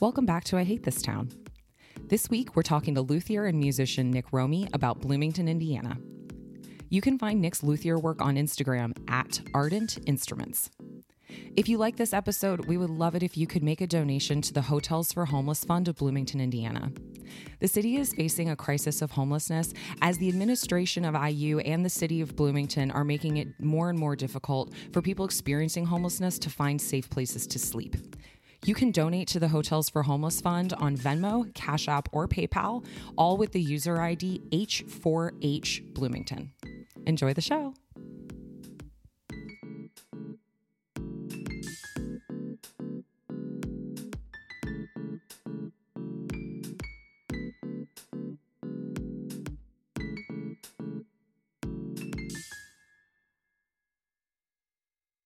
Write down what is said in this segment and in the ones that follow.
Welcome back to I Hate This Town. This week, we're talking to luthier and musician Nick Romy about Bloomington, Indiana. You can find Nick's luthier work on Instagram at Ardent Instruments. If you like this episode, we would love it if you could make a donation to the Hotels for Homeless Fund of Bloomington, Indiana. The city is facing a crisis of homelessness as the administration of IU and the city of Bloomington are making it more and more difficult for people experiencing homelessness to find safe places to sleep. You can donate to the Hotels for Homeless Fund on Venmo, Cash App, or PayPal, all with the user ID H4H Bloomington. Enjoy the show.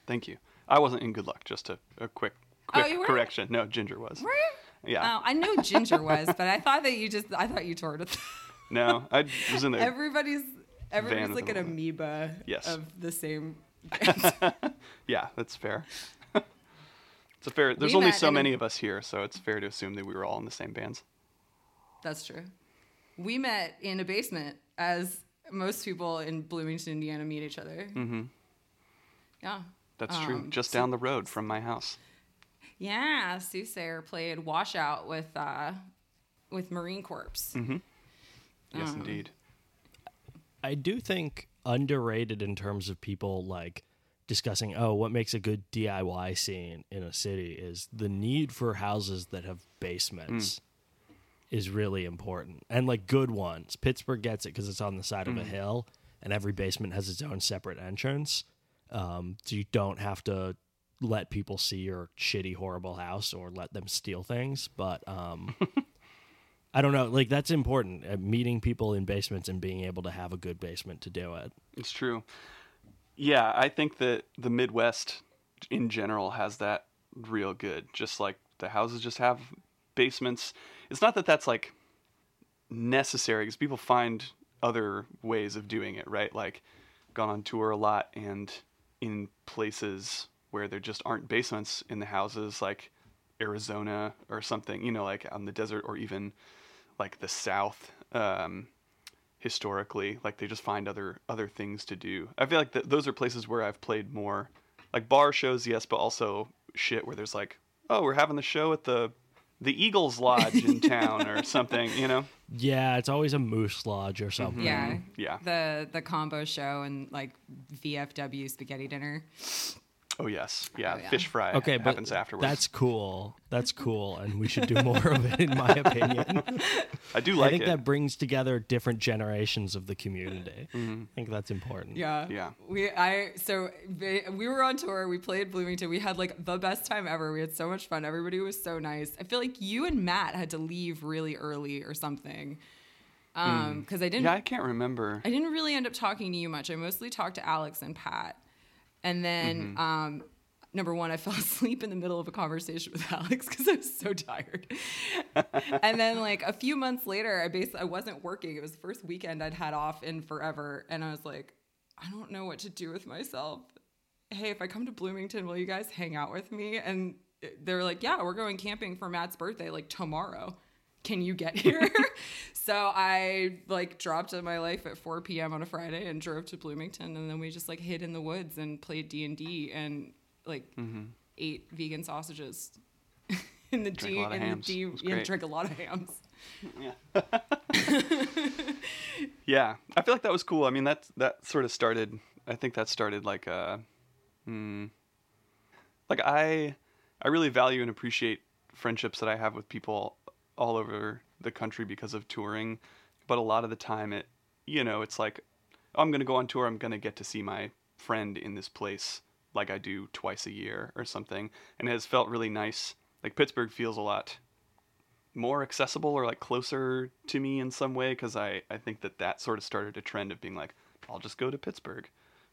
Thank you. I wasn't in good luck. Just a, a quick Oh, you weren't? correction. No, Ginger was. Were you? Yeah. Oh, I know Ginger was, but I thought that you just, I thought you toured with No, I was in there. everybody's, everybody's like an amoeba Yes. of the same. Bands. Yeah, that's fair. it's a fair. There's We only so a- many of us here, so it's fair to assume that we were all in the same bands. That's true. We met in a basement, as most people in Bloomington, Indiana, meet each other. Mm-hmm. Yeah. That's true. Um, Just so- down the road from my house. Yeah, Sue Sayer played Washout with uh, with Marine Corps. Mm-hmm. Yes, Um, indeed. I do think underrated in terms of people like discussing, oh, what makes a good DIY scene in a city is the need for houses that have basements is really important and like good ones. Pittsburgh gets it because it's on the side of a hill and every basement has its own separate entrance. Um, so you don't have to let people see your shitty, horrible house or let them steal things. But um, I don't know. Like that's important. Uh, meeting people in basements and being able to have a good basement to do it. It's true. Yeah, I think that the Midwest in general has that real good. Just like the houses just have basements. It's not that that's like necessary because people find other ways of doing it, right? Like gone on tour a lot and in places where there just aren't basements in the houses, like Arizona or something, you know, like on the desert or even like the South. Um, historically like they just find other other things to do i feel like th- those are places where i've played more like bar shows yes but also shit where there's like oh we're having the show at the the eagles lodge in town or something you know Yeah, it's always a moose lodge or something. Yeah. yeah The the combo show and like VFW spaghetti dinner. Oh yes yeah, Oh, yeah. fish fry Okay, but happens afterwards that's cool. That's cool, and we should do more of it, in my opinion. i do like. It. I think it that brings together different generations of the community. I think that's important. Yeah. Yeah. We I so we we were on tour. We played Bloomington. We had like the best time ever. We had so much fun. Everybody was so nice. I feel like you and Matt had to leave really early or something. Um, because I didn't yeah i can't remember I didn't really end up talking to you much. I mostly talked to Alex and Pat. And then um number one, I fell asleep in the middle of a conversation with Alex because I was so tired. and then like a few months later, I basically I wasn't working. It was the first weekend I'd had off in forever. And I was like, I don't know what to do with myself. Hey, if I come to Bloomington, will you guys hang out with me? And they were like, Yeah, we're going camping for Matt's birthday like tomorrow. Can you get here? so I like dropped in my life at 4 p.m. on a Friday and drove to Bloomington, and then we just like hid in the woods and played D and D and like ate vegan sausages in the Drank a D in the. D It was yeah, great. drank a lot of hams. yeah yeah i feel like that was cool i mean that that sort of started i think that started like a hmm, like i i really value and appreciate friendships that i have with people all over the country because of touring but a lot of the time it you know it's like i'm going to go on tour i'm going to get to see my friend in this place like i do twice a year or something and it has felt really nice. Like pittsburgh feels a lot more accessible or like closer to me in some way because I, I think that that sort of started a trend of being like i'll just go to pittsburgh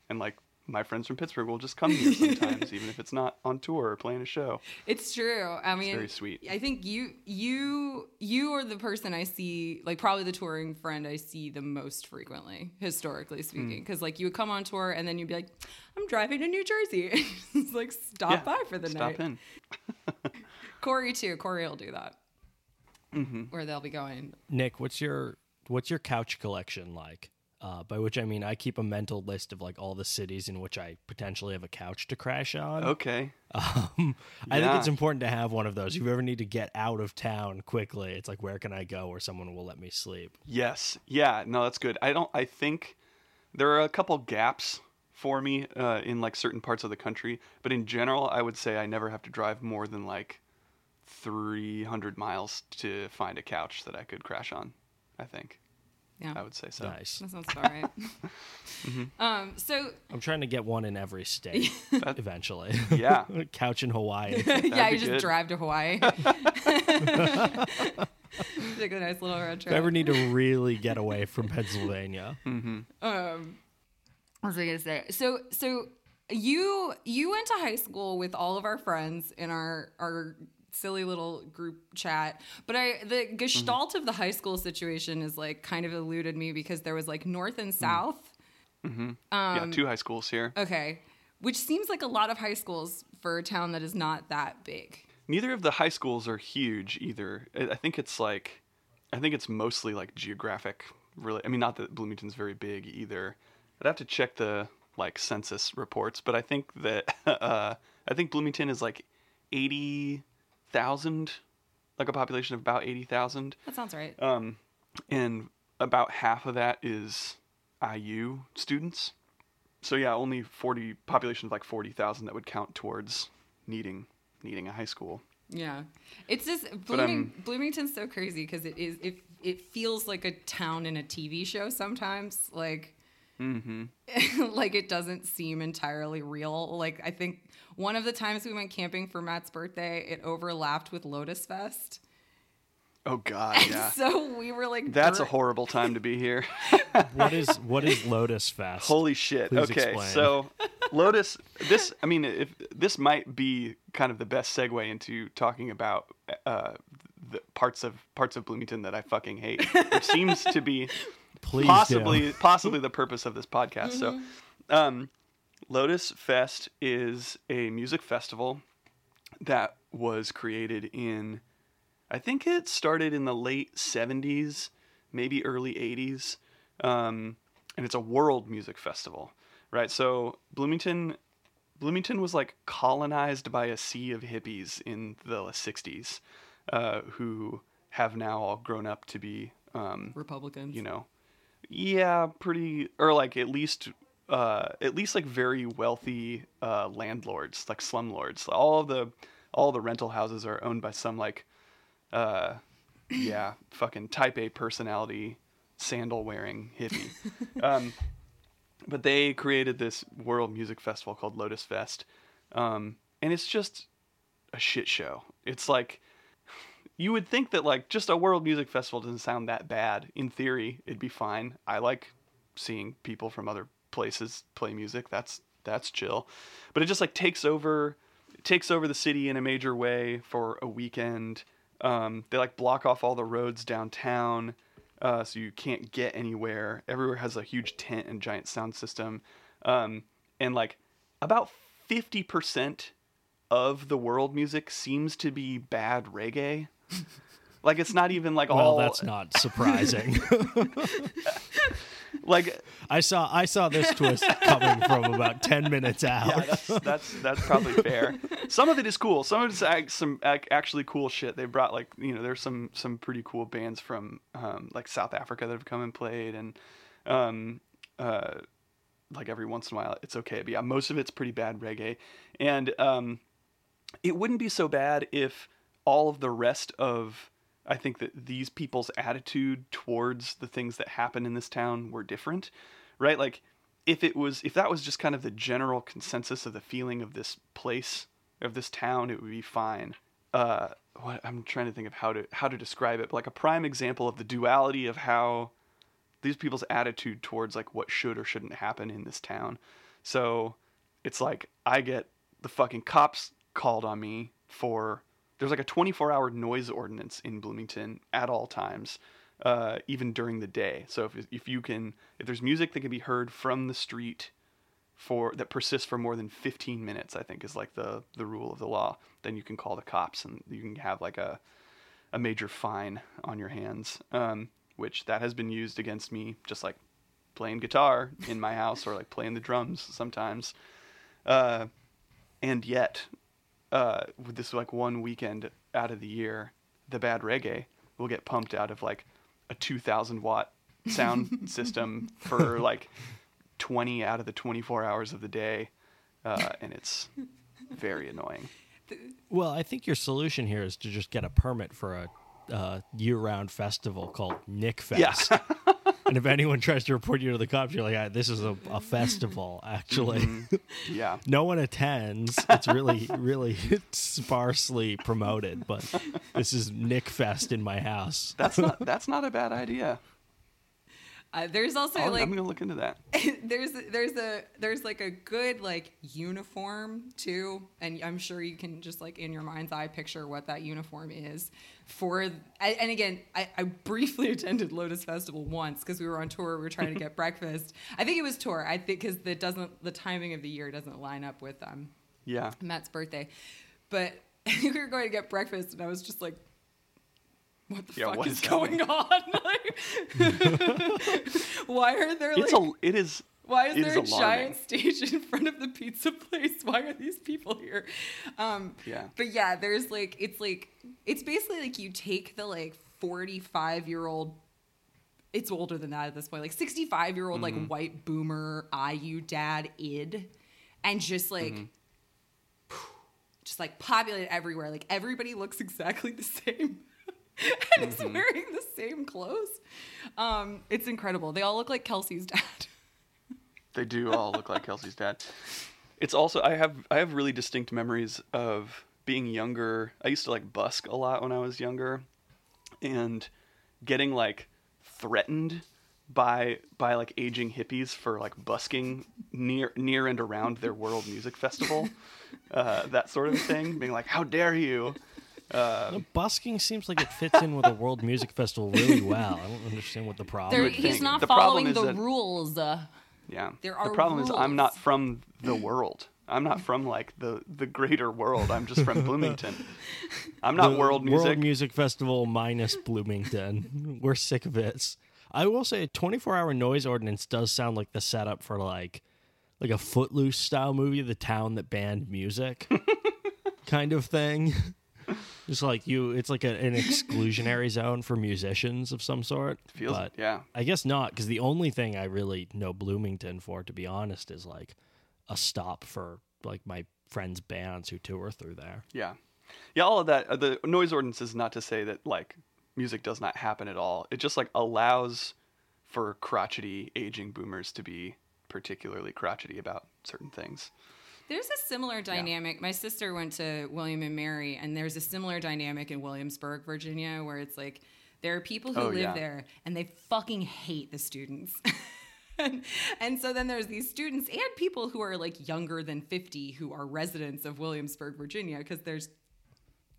and like my friends from pittsburgh will just come here sometimes even if it's not on tour or playing a show It's true. I mean, very sweet. I think you you you are the person I see, like probably the touring friend I see the most frequently, historically Hmm. speaking. Because like you would come on tour and then you'd be like, "I'm driving to New Jersey." it's like stop Yeah, by for the stop night. Stop in Corey too. Corey will do that. Mm-hmm. Where they'll be going. Nick, what's your what's your couch collection like? Uh, by which I mean I keep a mental list of like all the cities in which I potentially have a couch to crash on. Okay. Um, I think it's important to have one of those. If you ever need to get out of town quickly, it's like where can I go where someone will let me sleep. Yes. Yeah. No, that's good. I don't. I think there are a couple gaps for me uh, in like certain parts of the country, but in general, I would say I never have to drive more than like 300 miles to find a couch that I could crash on. I think Yeah. I would say so. Nice. That sounds about right. Um, so I'm trying to get one in every state eventually. Yeah. couch in Hawaii. yeah, you just good. drive to Hawaii. Take a nice little road if trip. I ever need to really get away from Pennsylvania. um, what was I gonna say? So, so you you went to high school with all of our friends in our our silly little group chat, but I the gestalt of the high school situation is like kind of eluded me because there was like north and south. Um, yeah. Two high schools here. Okay, which seems like a lot of high schools for a town that is not that big. Neither of the high schools are huge either. I I think it's like, I think it's mostly like geographic. Really, I mean, not that Bloomington's very big either. I'd have to check the like census reports, but I think that uh, I think Bloomington is like eighty thousand, like a population of about eighty thousand, That sounds right. um, and about half of that is IU students. So yeah, only forty population of like forty thousand that would count towards needing needing a high school. Yeah, it's just Blooming, Bloomington's so crazy because it is it it feels like a town in a TV show sometimes. Like, like it doesn't seem entirely real. Like I think one of the times we went camping for Matt's birthday, it overlapped with Lotus Fest. Oh God, yeah. So we were like, That's a horrible time to be here. What is what is Lotus Fest? Holy shit. Please okay, explain. so Lotus, this, I mean, if this might be kind of the best segue into talking about uh, the parts of parts of Bloomington that I fucking hate, which seems to be Please possibly do. possibly the purpose of this podcast. So, um, Lotus Fest is a music festival that was created in, I think it started in the late '70s, maybe early '80s, um, and it's a world music festival, right? So Bloomington. Bloomington was like colonized by a sea of hippies in the 60s, uh, who have now all grown up to be um, Republicans. you know yeah pretty or like at least uh at least like very wealthy uh landlords like slumlords. All of the all the rental houses are owned by some like uh yeah fucking type a personality sandal wearing hippie. Um but they created this world music festival called lotus fest um and it's just a shit show. It's like you would think that like just a world music festival doesn't sound that bad. In theory it'd be fine. I like seeing people from other places play music. That's that's chill. But it just like takes over takes over the city in a major way for a weekend. Um, they like block off all the roads downtown uh, so you can't get anywhere. Everywhere has a huge tent and giant sound system. Um, and like about 50% of the world music seems to be bad reggae like it's not even like Well, all that's not surprising. like I saw I saw this twist coming from about ten minutes out. yeah, that's, that's that's probably fair. Some of it is cool. Some of it's ac- some ac- actually cool shit. They brought like you know there's some some pretty cool bands from um, like South Africa that have come and played and um uh like every once in a while it's okay. But yeah, most of it's pretty bad reggae, and um it wouldn't be so bad if all of the rest of I think that these people's attitude towards the things that happen in this town were different, right? Like if it was if that was just kind of the general consensus of the feeling of this place of this town, it would be fine. Uh, what I'm trying to think of how to how to describe it. But like a prime example of the duality of how these people's attitude towards like what should or shouldn't happen in this town. So it's like I get the fucking cops called on me for there's like a 24 hour noise ordinance in Bloomington at all times, uh, even during the day. So if, if you can, if there's music that can be heard from the street for that persists for more than 15 minutes, I think is like the the rule of the law, then you can call the cops and you can have like a a major fine on your hands. Um, which that has been used against me, just like playing guitar in my house or like playing the drums sometimes. Uh, and yet, uh, with this like one weekend out of the year, the bad reggae will get pumped out of like a 2,000 watt sound system for like 20 out of the 24 hours of the day, uh, and it's very annoying. Well, I think your solution here is to just get a permit for a uh, year-round festival called Nick Fest. Yeah. and if anyone tries to report you to the cops, you're like, ah, "This is a, a festival, actually." Mm-hmm. Yeah. no one attends. It's really, really sparsely promoted, but this is Nick Fest in my house. That's not that's not a bad idea. Uh, there's also I'll- like I'm gonna look into that. there's there's a there's like a good like uniform too and i'm sure you can just like in your mind's eye picture what that uniform is for and and again i, I briefly attended lotus festival once because we were on tour we were trying to get breakfast i think it was tour i think because the doesn't the timing of the year doesn't line up with um Yeah. matt's birthday but we were going to get breakfast and i was just like what the Yeah, fuck what is is going on? Like, why are there It's like a it is why is there a alarming. giant stage in front of the pizza place? Why are these people here? Um, Yeah. But yeah, there's like it's like it's basically like you take the like 45 year old. It's older than that at this point, like 65 year old Mm-hmm. like white boomer IU dad id, and just like. Mm-hmm. Just like populate everywhere. Like everybody looks exactly the same. And is Mm-hmm. wearing the same clothes. Um, it's incredible. They all look like Kelsey's dad. They do all look like Kelsey's dad. It's also I have I have really distinct memories of being younger. I used to like busk a lot when I was younger, and getting like threatened by by like aging hippies for like busking near near and around their world music festival, uh, that sort of thing. Being like, "How dare you!" The busking seems like it fits in with a World Music Festival really well. I don't understand what the problem There, is. he's think. not The following the that- rules. Uh, Yeah. There are. the are problem is I'm not from the world. I'm not from like the the greater world. I'm just from Bloomington. I'm not The world music. World Music Festival minus Bloomington. We're sick of it. I will say a 24 hour noise ordinance does sound like the setup for like like a footloose style movie, the town that banned music kind of thing. Just like you it's like a, an exclusionary zone for musicians of some sort. Feels but yeah. I guess not, because the only thing I really know Bloomington for, to be honest, is like a stop for like my friends' bands who tour through there. Yeah. Yeah, all of that. uh, The noise ordinance is not to say that like music does not happen at all. It just like allows for crotchety aging boomers to be particularly crotchety about certain things. There's a similar dynamic. My sister went to William and Mary, and there's a similar dynamic in Williamsburg, Virginia, where it's like there are people who Oh, live yeah. there and they fucking hate the students. and, and so then there's these students and people who are like younger than 50 who are residents of Williamsburg, Virginia, because there's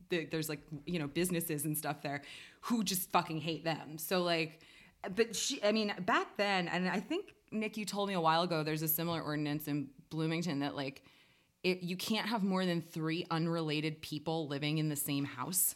there's like you know businesses and stuff there who just fucking hate them so like but she i mean back then and i think nick you told me a while ago there's a similar ordinance in bloomington that like it, you can't have more than three unrelated people living in the same house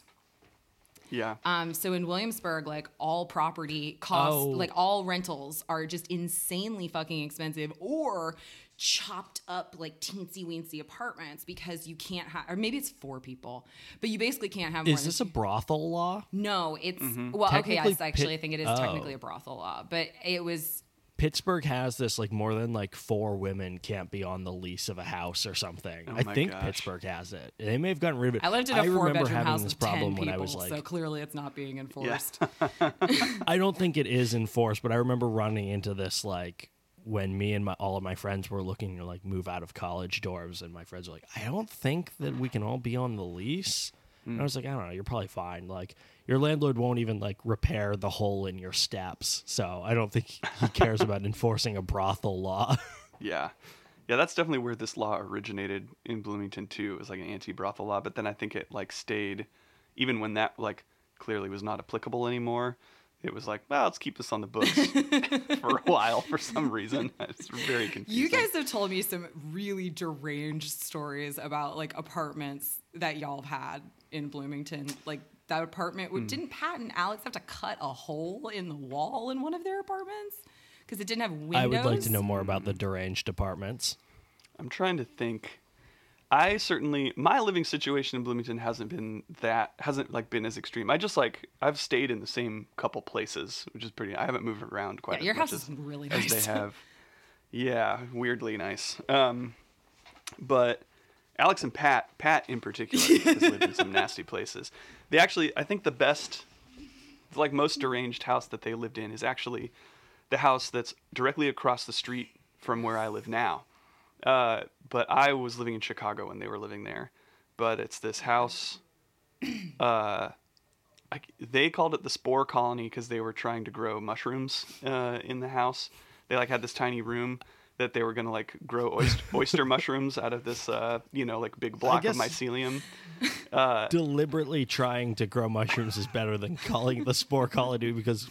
Yeah. um, so in Williamsburg, like all property costs, Oh. like all rentals are just insanely fucking expensive or chopped up like teensy weensy apartments because you can't have, or maybe it's four people, but you basically can't have more Is than this a brothel law? no, it's Mm-hmm. well, okay. Technically, Yes, actually, Pit- I think it is oh. technically a brothel law, but it was Pittsburgh has this like more than like four women can't be on the lease of a house or something. Oh I think gosh. Pittsburgh has it. They may have gotten rid of it. I lived in a four remember bedroom having house this with problem ten when people, I was like, so clearly it's not being enforced. I don't think it is enforced, but I remember running into this like when me and my all of my friends were looking to like move out of college dorms, and my friends were like, "I don't think that we can all be on the lease." Mm. And I was like, "I don't know, you're probably fine. Like your landlord won't even like repair the hole in your steps, so I don't think he cares about enforcing a brothel law." Yeah. Yeah, that's definitely where this law originated in Bloomington too. It was like an anti-brothel law, but then I think it like stayed even when that like clearly was not applicable anymore. it was like, well, let's keep this on the books for a while for some reason. It's very confusing. You guys have told me some really deranged stories about like apartments that y'all have had in Bloomington. Like that apartment, Hmm. didn't Pat and Alex have to cut a hole in the wall in one of their apartments because it didn't have windows? I would like to know more about the deranged apartments. I'm trying to think. I certainly my living situation in Bloomington hasn't been that hasn't like been as extreme. I just like I've stayed in the same couple places, which is pretty. I haven't moved around quite Yeah, as your much house as, is really as they have. Yeah, weirdly nice. Um, but Alex and Pat, Pat in particular, has lived in some nasty places. They actually, I think the best, like most deranged house that they lived in is actually the house that's directly across the street from where I live now. Uh, but I was living in Chicago when they were living there. But it's this house. Uh, I, they called it the spore colony because they were trying to grow mushrooms uh, in the house. They like had this tiny room that they were gonna like grow oyster, oyster mushrooms out of this, uh, you know, like big block of mycelium. Deliberately trying to grow mushrooms is better than calling the spore colony because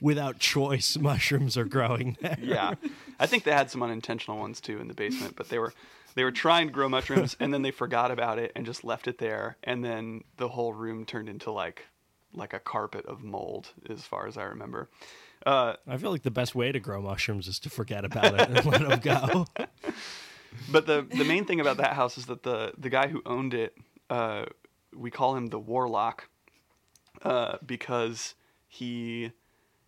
without choice, mushrooms are growing there. yeah, I think they had some unintentional ones too in the basement, but they were they were trying to grow mushrooms and then they forgot about it and just left it there, and then the whole room turned into like like a carpet of mold, as far as I remember. Uh, I feel like the best way to grow mushrooms is to forget about it and let them go. but the the main thing about that house is that the the guy who owned it, uh, we call him the Warlock, uh, because he.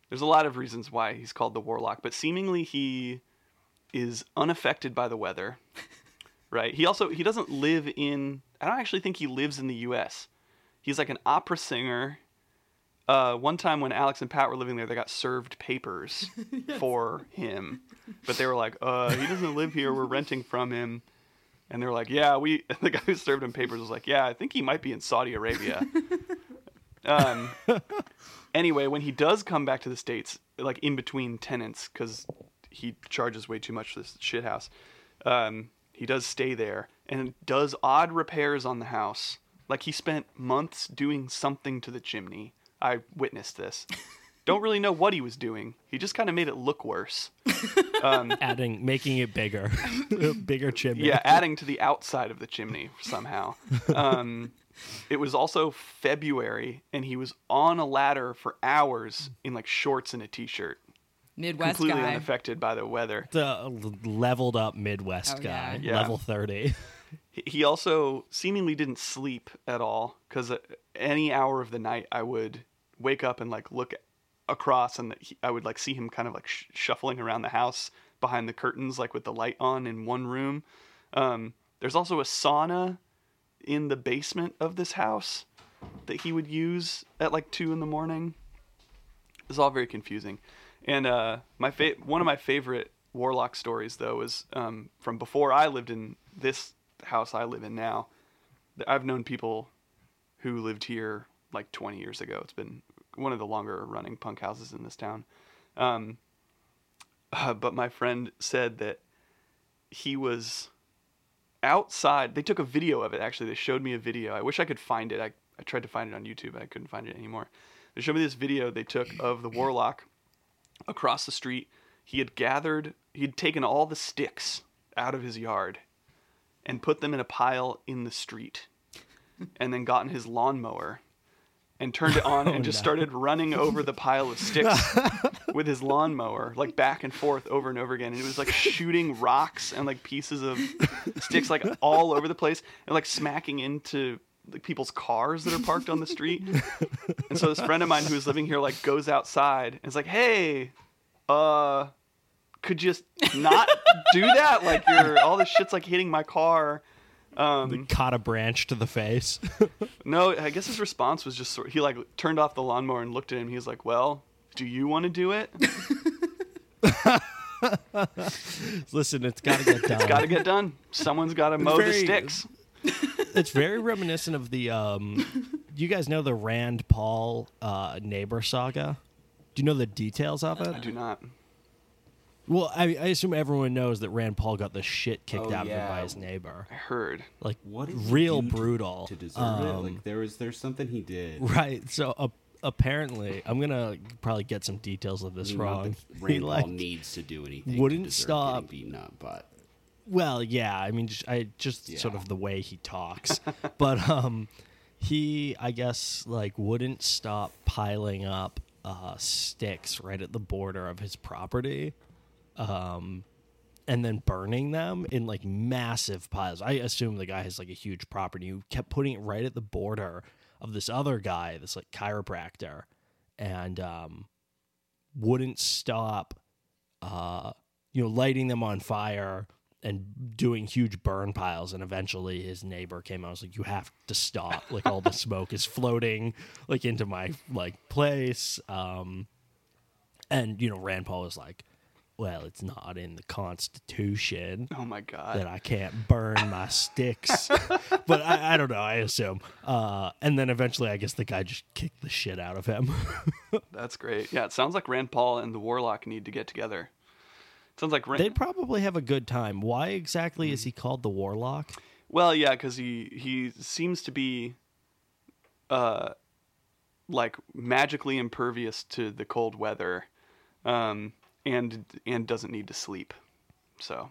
There's a lot of reasons why he's called the Warlock, but seemingly he is unaffected by the weather. Right. He also he doesn't live in. I don't actually think he lives in the U.S. He's like an opera singer. Uh, one time when Alex and Pat were living there, they got served papers for him, but they were like, "Uh, he doesn't live here. We're renting from him." And they were like, "Yeah, we." The guy who served him papers was like, "Yeah, I think he might be in Saudi Arabia." um. Anyway, when he does come back to the states, like in between tenants, because he charges way too much for this shit house, um, he does stay there and does odd repairs on the house. Like he spent months doing something to the chimney. I witnessed this. Don't really know what he was doing. He just kind of made it look worse. Adding, making it bigger, bigger chimney. Yeah, adding to the outside of the chimney somehow. Um, it was also February, and he was on a ladder for hours in like shorts and a t-shirt, Midwest completely guy. unaffected by the weather. the leveled up Midwest Oh, guy, yeah. Yeah. level thirty. He- also seemingly didn't sleep at all because any hour of the night I would wake up and like look across, and I would like see him kind of like sh- shuffling around the house behind the curtains, like with the light on in one room. Um, there's also a sauna in the basement of this house that he would use at like two in the morning. It's all very confusing. And uh, my fa- one of my favorite warlock stories though is um, from before I lived in this house I live in now. I've known people who lived here like 20 years ago. It's been one of the longer running punk houses in this town. Um, uh, but my friend said that he was outside. They took a video of it. Actually, they showed me a video. I wish I could find it. I, I tried to find it on YouTube. I couldn't find it anymore. They showed me this video they took of the warlock across the street. He had gathered, he had taken all the sticks out of his yard and put them in a pile in the street and then gotten his lawnmower and turned it on and just no. started running over the pile of sticks with his lawnmower, like back and forth over and over again. And it was like shooting rocks and like pieces of sticks like all over the place and like smacking into like people's cars that are parked on the street. And so this friend of mine who was living here like goes outside and is like, "Hey, uh, could just not do that? Like you're all this shit's like hitting my car." Um, Caught a branch to the face. no, I guess his response was just sort. He like turned off the lawnmower and looked at him. He was like, "Well, do you want to do it? Listen, it's got to get done. It's got to get done. Someone's got to mow the sticks." it's very reminiscent of the. um You guys know the Rand Paul uh, neighbor saga? Do you know the details of it? I do not. Well, I, I assume everyone knows that Rand Paul got the shit kicked Oh, out of him yeah. by his neighbor. I heard. Like What did he real do to- brutal to deserve it? Um, Like there was there's something he did. Right. So uh, apparently, I'm gonna probably get some details of this mean, not wrong. that He Rand Paul like needs to do anything. wouldn't to deserve stop- getting beaten up, but Well, yeah, I mean, just, I just sort Yeah. of the way he talks, but um, he, I guess, like wouldn't stop piling up uh sticks right at the border of his property, um, and then burning them in like massive piles. I assume the guy has like a huge property. Who kept putting it right at the border of this other guy, this like chiropractor, and um, wouldn't stop uh, you know, lighting them on fire and doing huge burn piles. And eventually his neighbor came out and was like, you have to stop. Like all the smoke is floating like into my like place. Um, and, you know, Rand Paul was like, well, it's not in the Constitution Oh my god. that I can't burn my sticks. but I, I don't know. I assume. Uh, and then eventually, I guess the guy just kicked the shit out of him. That's great. Yeah, it sounds like Rand Paul and the Warlock need to get together. It sounds like Rand. They'd probably have a good time. Why exactly is he called the Warlock? Well, yeah, because he he seems to be, uh, like magically impervious to the cold weather, um, and and doesn't need to sleep. So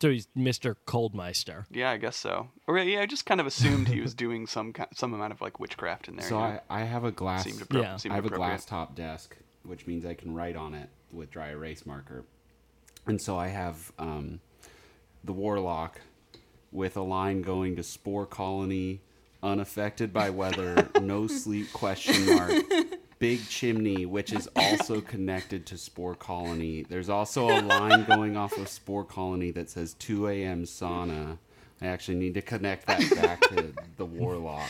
So he's Mr. Coldmeister. yeah, I guess so. Or yeah, I just kind of assumed he was doing some ki- some amount of like witchcraft in there. so you I, know? I have a glass. appro- Yeah. I have a glass top desk, which means I can write on it with dry erase marker. And so I have um, the Warlock with a line going to Spore Colony, unaffected by weather, no sleep question mark. Big chimney, which is also connected to Spore Colony. There's also a line going off of Spore Colony that says 2 a.m. sauna. I actually need to connect that back to the Warlock.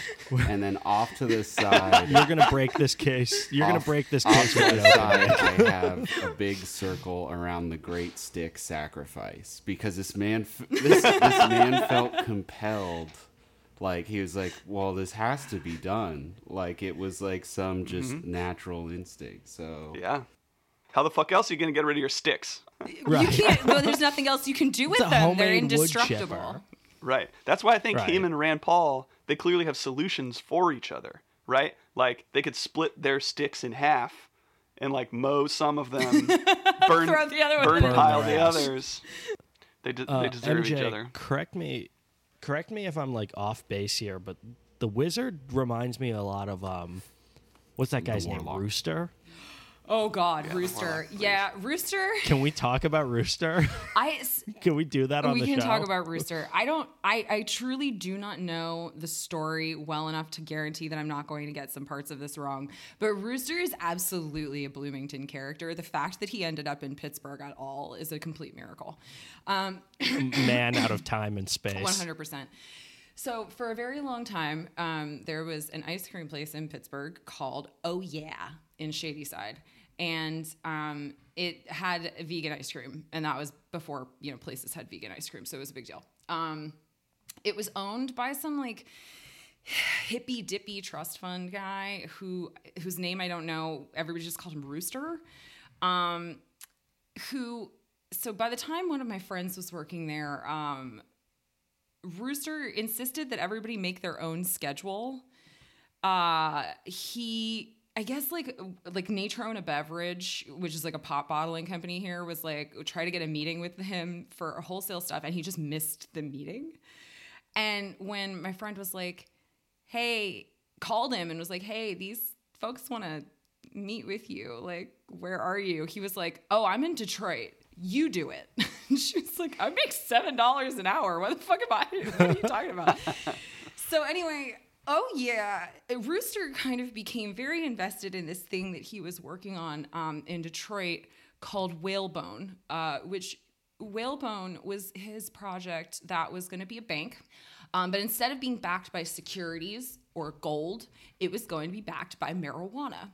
And then off to the side, You're gonna break this case. You're gonna break this off case to the side, I have a big circle around the Great Stick sacrifice because this man, f- this, this man felt compelled. Like he was like, "Well, this has to be done." Like it was like some just Mm-hmm. natural instinct. So yeah. How the fuck else are you gonna get rid of your sticks? You can't. Well, there's nothing else you can do with It's them. They're indestructible. Right. That's why I think him Right. and Rand Paul, they clearly have solutions for each other, right? Like they could split their sticks in half and like mow some of them, burn Throw the other one burn in. pile Burn the others. They de- Uh, they deserve MJ, each other. Correct me, correct me if I'm like off base here, but the wizard reminds me a lot of um, what's that guy's name? Warlock. Rooster. Oh God, Yeah, Rooster. Warlock, please. yeah, Rooster. Can we talk about Rooster? I. s- Can we do that on we the show? We can talk about Rooster. I don't. I. I truly do not know the story well enough to guarantee that I'm not going to get some parts of this wrong. But Rooster is absolutely a Bloomington character. The fact that he ended up in Pittsburgh at all is a complete miracle. Um, man out of time and space. 100%. So, for a very long time, um, there was an ice cream place in Pittsburgh called Oh Yeah in Shadyside. And um, it had vegan ice cream. And that was before, you know, places had vegan ice cream. So it was a big deal. Um, it was owned by some like hippy dippy trust fund guy who whose name I don't know. Everybody just called him Rooster. Um, who so by the time one of my friends was working there, um, Rooster insisted that everybody make their own schedule. Uh, he, I guess, like like Natrona Beverage, which is like a pop bottling company here, was like try to get a meeting with him for wholesale stuff, and he just missed the meeting. And when my friend was like, "Hey," called him and was like, "Hey, these folks want to meet with you. Like, where are you?" He was like, "Oh, I'm in Detroit." You do it. She was like, I make seven dollars an hour. What the fuck am I? What are you talking about? so anyway, oh yeah, Rooster kind of became very invested in this thing that he was working on um, in Detroit called Whalebone, uh, which Whalebone was his project that was going to be a bank, um, but instead of being backed by securities or gold, it was going to be backed by marijuana,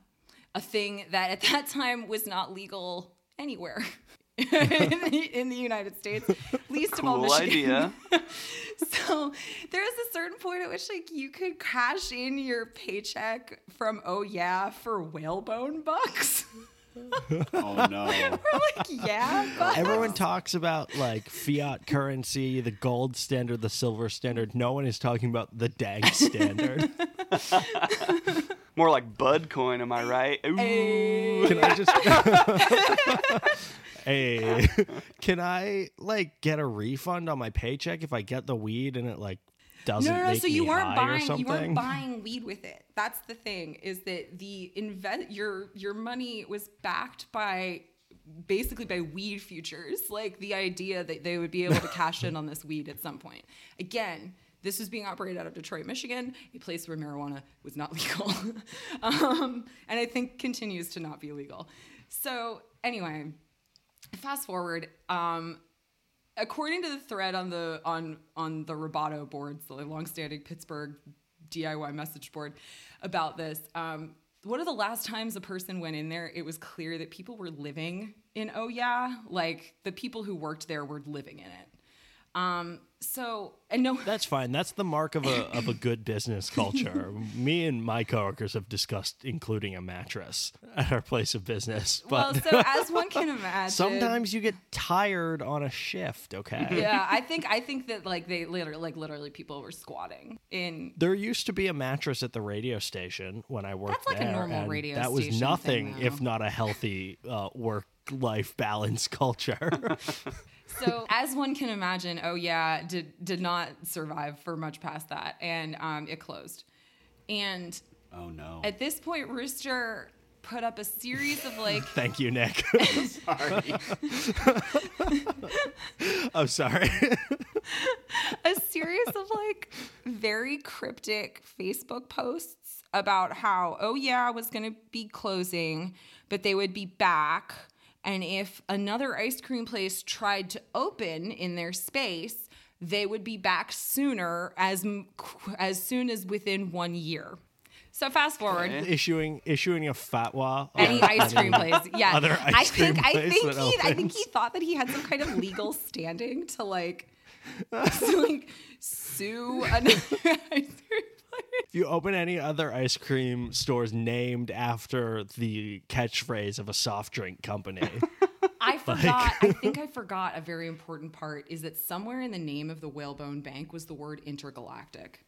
a thing that at that time was not legal anywhere. in, the, in the United States, least of all Cool Michigan. idea. So there's a certain point at which like you could cash in your paycheck from oh yeah for whalebone bucks. oh no, We're like yeah, bucks. Everyone talks about like fiat currency, the gold standard, the silver standard. No one is talking about the dank standard. More like Bud coin, am I right? Ooh. Can I just Hey, can I like get a refund on my paycheck if I get the weed and it like doesn't no, no, no. So you weren't buying. You weren't buying weed with it. That's the thing. Is that the invest your your money was backed by basically by weed futures. Like the idea that they would be able to cash in on this weed at some point. Again. This was being operated out of Detroit, Michigan, a place where marijuana was not legal, um, and I think continues to not be legal. So anyway, fast forward. Um, according to the thread on the on on the Roboto boards, the longstanding Pittsburgh DIY message board about this, um, one of the last times a person went in there, it was clear that people were living in Oh Yeah, like the people who worked there were living in it. Um, so and no, That's fine. That's the mark of a of a good business culture. Me and my coworkers have discussed including a mattress at our place of business, well, but so as one can imagine, sometimes you get tired on a shift. Okay. yeah, I think I think that like they literally like literally people were squatting in There used to be a mattress at the radio station when I worked That's like a there. normal and radio That was nothing thing, if not a healthy uh, work life balance culture. So as one can imagine, oh yeah, did did not survive for much past that, and um, it closed. And Oh no. at this point, Rooster put up a series of like Thank you, Nick. Sorry. I'm sorry. a series of like very cryptic Facebook posts about how oh yeah I was going to be closing, but they would be back, and if another ice cream place tried to open in their space, they would be back sooner as as soon as within one year. So fast forward. issuing issuing a fatwa. Any ice cream place, yeah. other I ice cream think I think that he I think he thought that he had some kind of legal standing to like, to, like sue another ice cream place. If you open any other ice cream stores named after the catchphrase of a soft drink company, I forgot. I think I forgot a very important part is that somewhere in the name of the Whalebone Bank was the word intergalactic.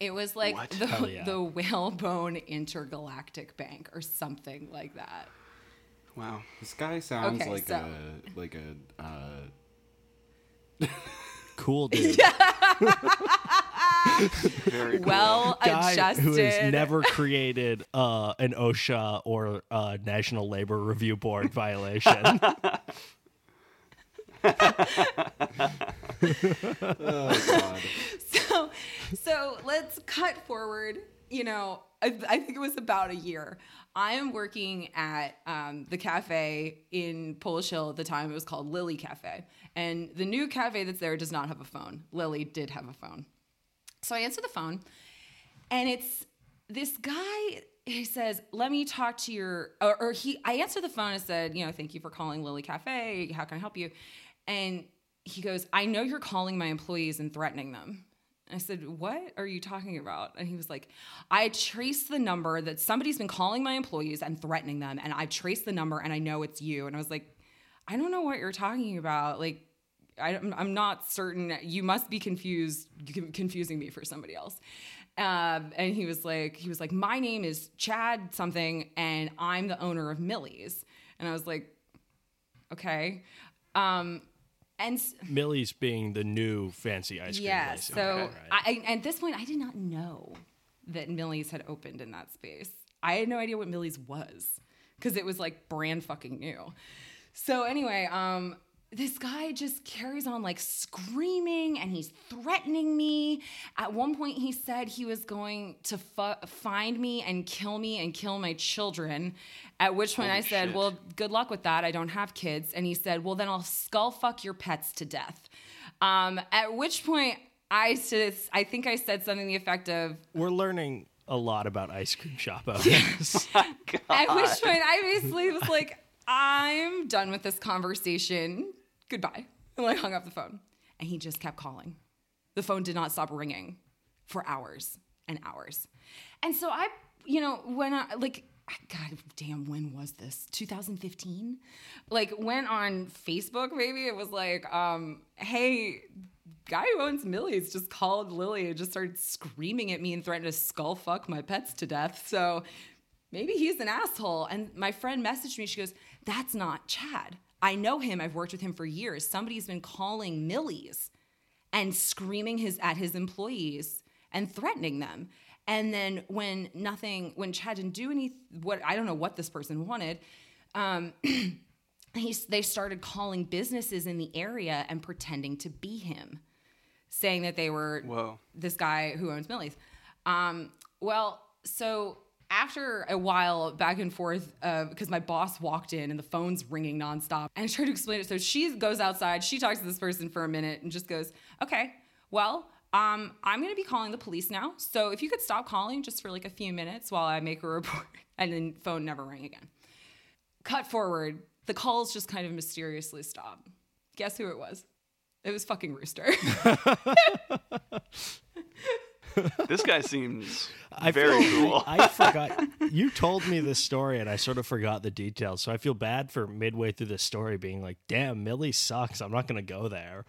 It was like What? the yeah. the Whalebone Intergalactic Bank or something like that. Wow. This guy sounds Okay, like so- a like a uh, cool dude, Very cool. Well guy adjusted. who has never created uh, an OSHA or uh, National Labor Review Board violation. oh god. so so let's cut forward you know I, I think it was about a year i am working at um, the cafe in polish hill at the time it was called lili cafe and the new cafe that's there does not have a phone lili did have a phone so i answer the phone and it's this guy he says let me talk to your or, or he i answered the phone and said you know thank you for calling lili cafe how can i help you and he goes i know you're calling my employees and threatening them I said, What are you talking about? And he was like, I traced the number that somebody's been calling my employees and threatening them. And I traced the number and I know it's you. And I was like, I don't know what you're talking about. Like, I, I'm not certain. You must be confused, confusing me for somebody else. Um, and he was like, he was like, my name is Chad something, and I'm the owner of Millie's. And I was like, okay. Um, and s- Millie's being the new fancy ice cream yeah, place. so Okay, I, I, at this point, I did not know that Millie's had opened in that space. I had no idea what Millie's was because it was like brand fucking new. So anyway, um, this guy just carries on like screaming and he's threatening me. At one point, he said he was going to fu- find me and kill me and kill my children. At which point, Holy I said, shit. "Well, good luck with that. I don't have kids." And he said, "Well, then I'll skull fuck your pets to death." Um, at which point, I said, I think I said something to the effect of, We're learning a lot about ice cream shop owners. At which point, I basically was like, I'm done with this conversation. Goodbye. And I hung up the phone. And he just kept calling. The phone did not stop ringing for hours and hours. And so I, you know, when I, like, God damn, when was this? 2015? Like, went on Facebook, maybe it was like, um, hey, guy who owns Millie's just called Lili and just started screaming at me and threatened to skull fuck my pets to death. So maybe he's an asshole. And my friend messaged me. She goes, That's not Chad. I know him. I've worked with him for years. Somebody's been calling Millie's and screaming his at his employees and threatening them. And then when nothing, when Chad didn't do any, what I don't know what this person wanted, um, he's, they started calling businesses in the area and pretending to be him, saying that they were Whoa. this guy who owns Millie's. Um, well, so after a while back and forth, because my boss walked in and the phone's ringing nonstop, and I tried to explain it. So she goes outside, she talks to this person for a minute, and just goes, "Okay, well." Um, I'm gonna be calling the police now. So if you could stop calling just for like a few minutes while I make a report, and then phone never rang again. Cut forward, the calls just kind of mysteriously stop Guess who it was? It was fucking Rooster. This guy seems I very feel, cool. I, I forgot. You told me this story, and I sort of forgot the details. So I feel bad for midway through the story being like, "Damn, Millie sucks. I'm not going to go there."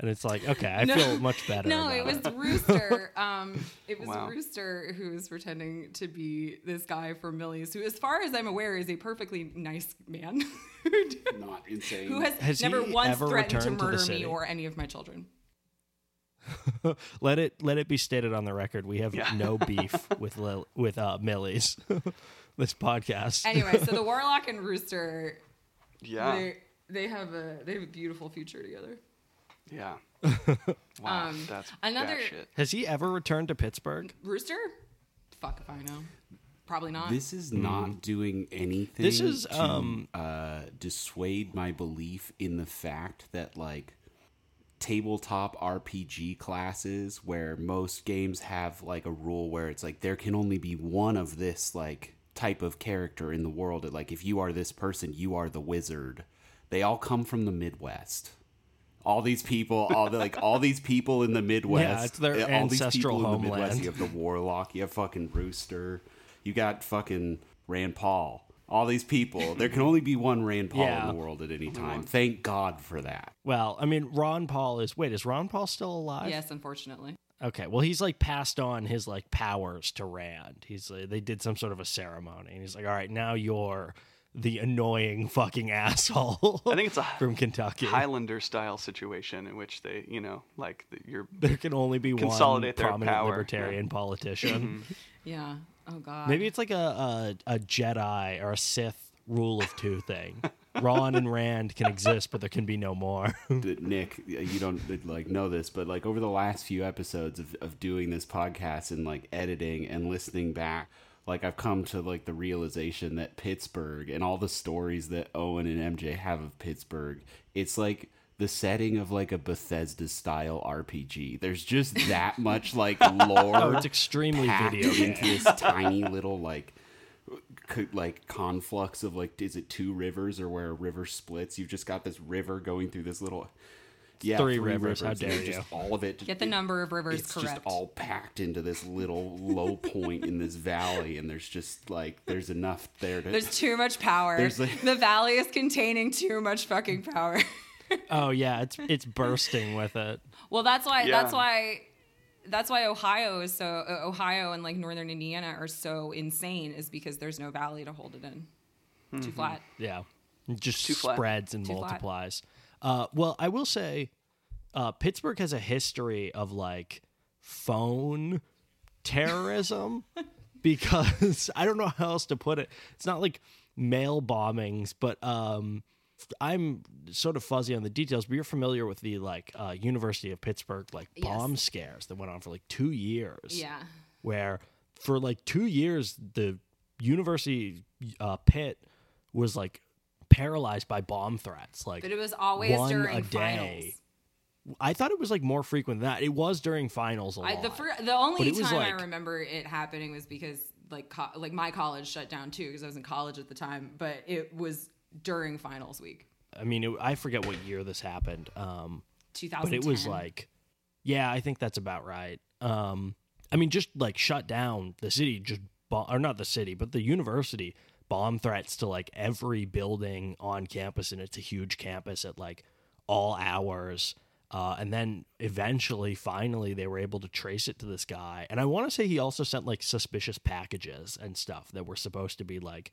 And it's like, okay, I No. feel much better. No, about it was Rooster. Um, it was Wow. Rooster who was pretending to be this guy from Millie's, who, as far as I'm aware, is a perfectly nice man who Not insane. who has, Has never once threatened to returned to murder me or any of my children. let it let it be stated on the record. We have Yeah. no beef with Lil, with uh, Millie's. this podcast. Anyway, so the Warlock and Rooster, yeah, they they have a they have a beautiful future together. yeah. Wow, Um, that's another- shit. Has he ever returned to Pittsburgh? Rooster, fuck if I know. Probably not. This is not doing anything. This is, to, um, uh, dissuade my belief in the fact that like tabletop RPG classes, where most games have like a rule where it's like there can only be one of this like type of character in the world. Like if you are this person, you are the wizard. They all come from the Midwest. All these people, all the, like all these people in the Midwest. Yeah, it's their all these ancestral in the Midwest. homeland. You have the Warlock. You have fucking Rooster. You got fucking Rand Paul. All these people. There can only be one Rand Paul Yeah. in the world at any time. Thank God for that. Well, I mean, Ron Paul is. Wait, is Ron Paul still alive? yes, unfortunately. Okay. Well, he's like passed on his like powers to Rand. He's like, they did some sort of a ceremony, and he's like, all right, now you're the annoying fucking asshole. I think it's a from Kentucky. Highlander style situation in which they, you know, like the, you're there can only be one Consolidate their prominent power, libertarian politician. Mm-hmm. Yeah. Oh God. Maybe it's like a, a a Jedi or a Sith rule of two thing. Ron and Rand can exist, but there can be no more. Nick, you don't like know this, but like over the last few episodes of, of doing this podcast and like editing and listening back, like I've come to like the realization that Pittsburgh and all the stories that Owen and MJ have of Pittsburgh, it's like the setting of like a Bethesda style RPG. There's just that much like lore. Oh, it's extremely packed video game. into this tiny little like co- like conflux of like is it two rivers or where a river splits you've just got this river going through this little yeah Three rivers, how and dare just you. all of it Get the number of rivers it's correct. just all packed into this little low point in this valley and there's just like there's enough there to There's too much power. There's like- the valley is containing too much fucking power. Oh yeah, it's it's bursting with it. well, that's why. That's why. That's why Ohio is so. Uh, Ohio and like northern Indiana are so insane, is because there's no valley to hold it in. Too flat. Yeah, it just Too flat. spreads and Too flat. multiplies. Uh, well, I will say, uh, Pittsburgh has a history of like phone terrorism because I don't know how else to put it. It's not like mail bombings, but um, I'm sort of fuzzy on the details. But you're familiar with the like uh, University of Pittsburgh like Yes. bomb scares that went on for like two years Yeah. where for like two years the university uh, pit was like paralyzed by bomb threats like But it was always during a day. finals. i thought it was like more frequent than that it was during finals a I, lot. the fir- the only But it was time I remember it happening was because like co- like my college shut down too because I was in college at the time. But it was during finals week, i mean it, i forget what year this happened um 2010. but it was like yeah i think that's about right um i mean just like shut down the city just bomb, or not the city but the university bomb threats to like every building on campus and it's a huge campus at like all hours Uh, and then eventually, finally, they were able to trace it to this guy. And I want to say he also sent like suspicious packages and stuff that were supposed to be like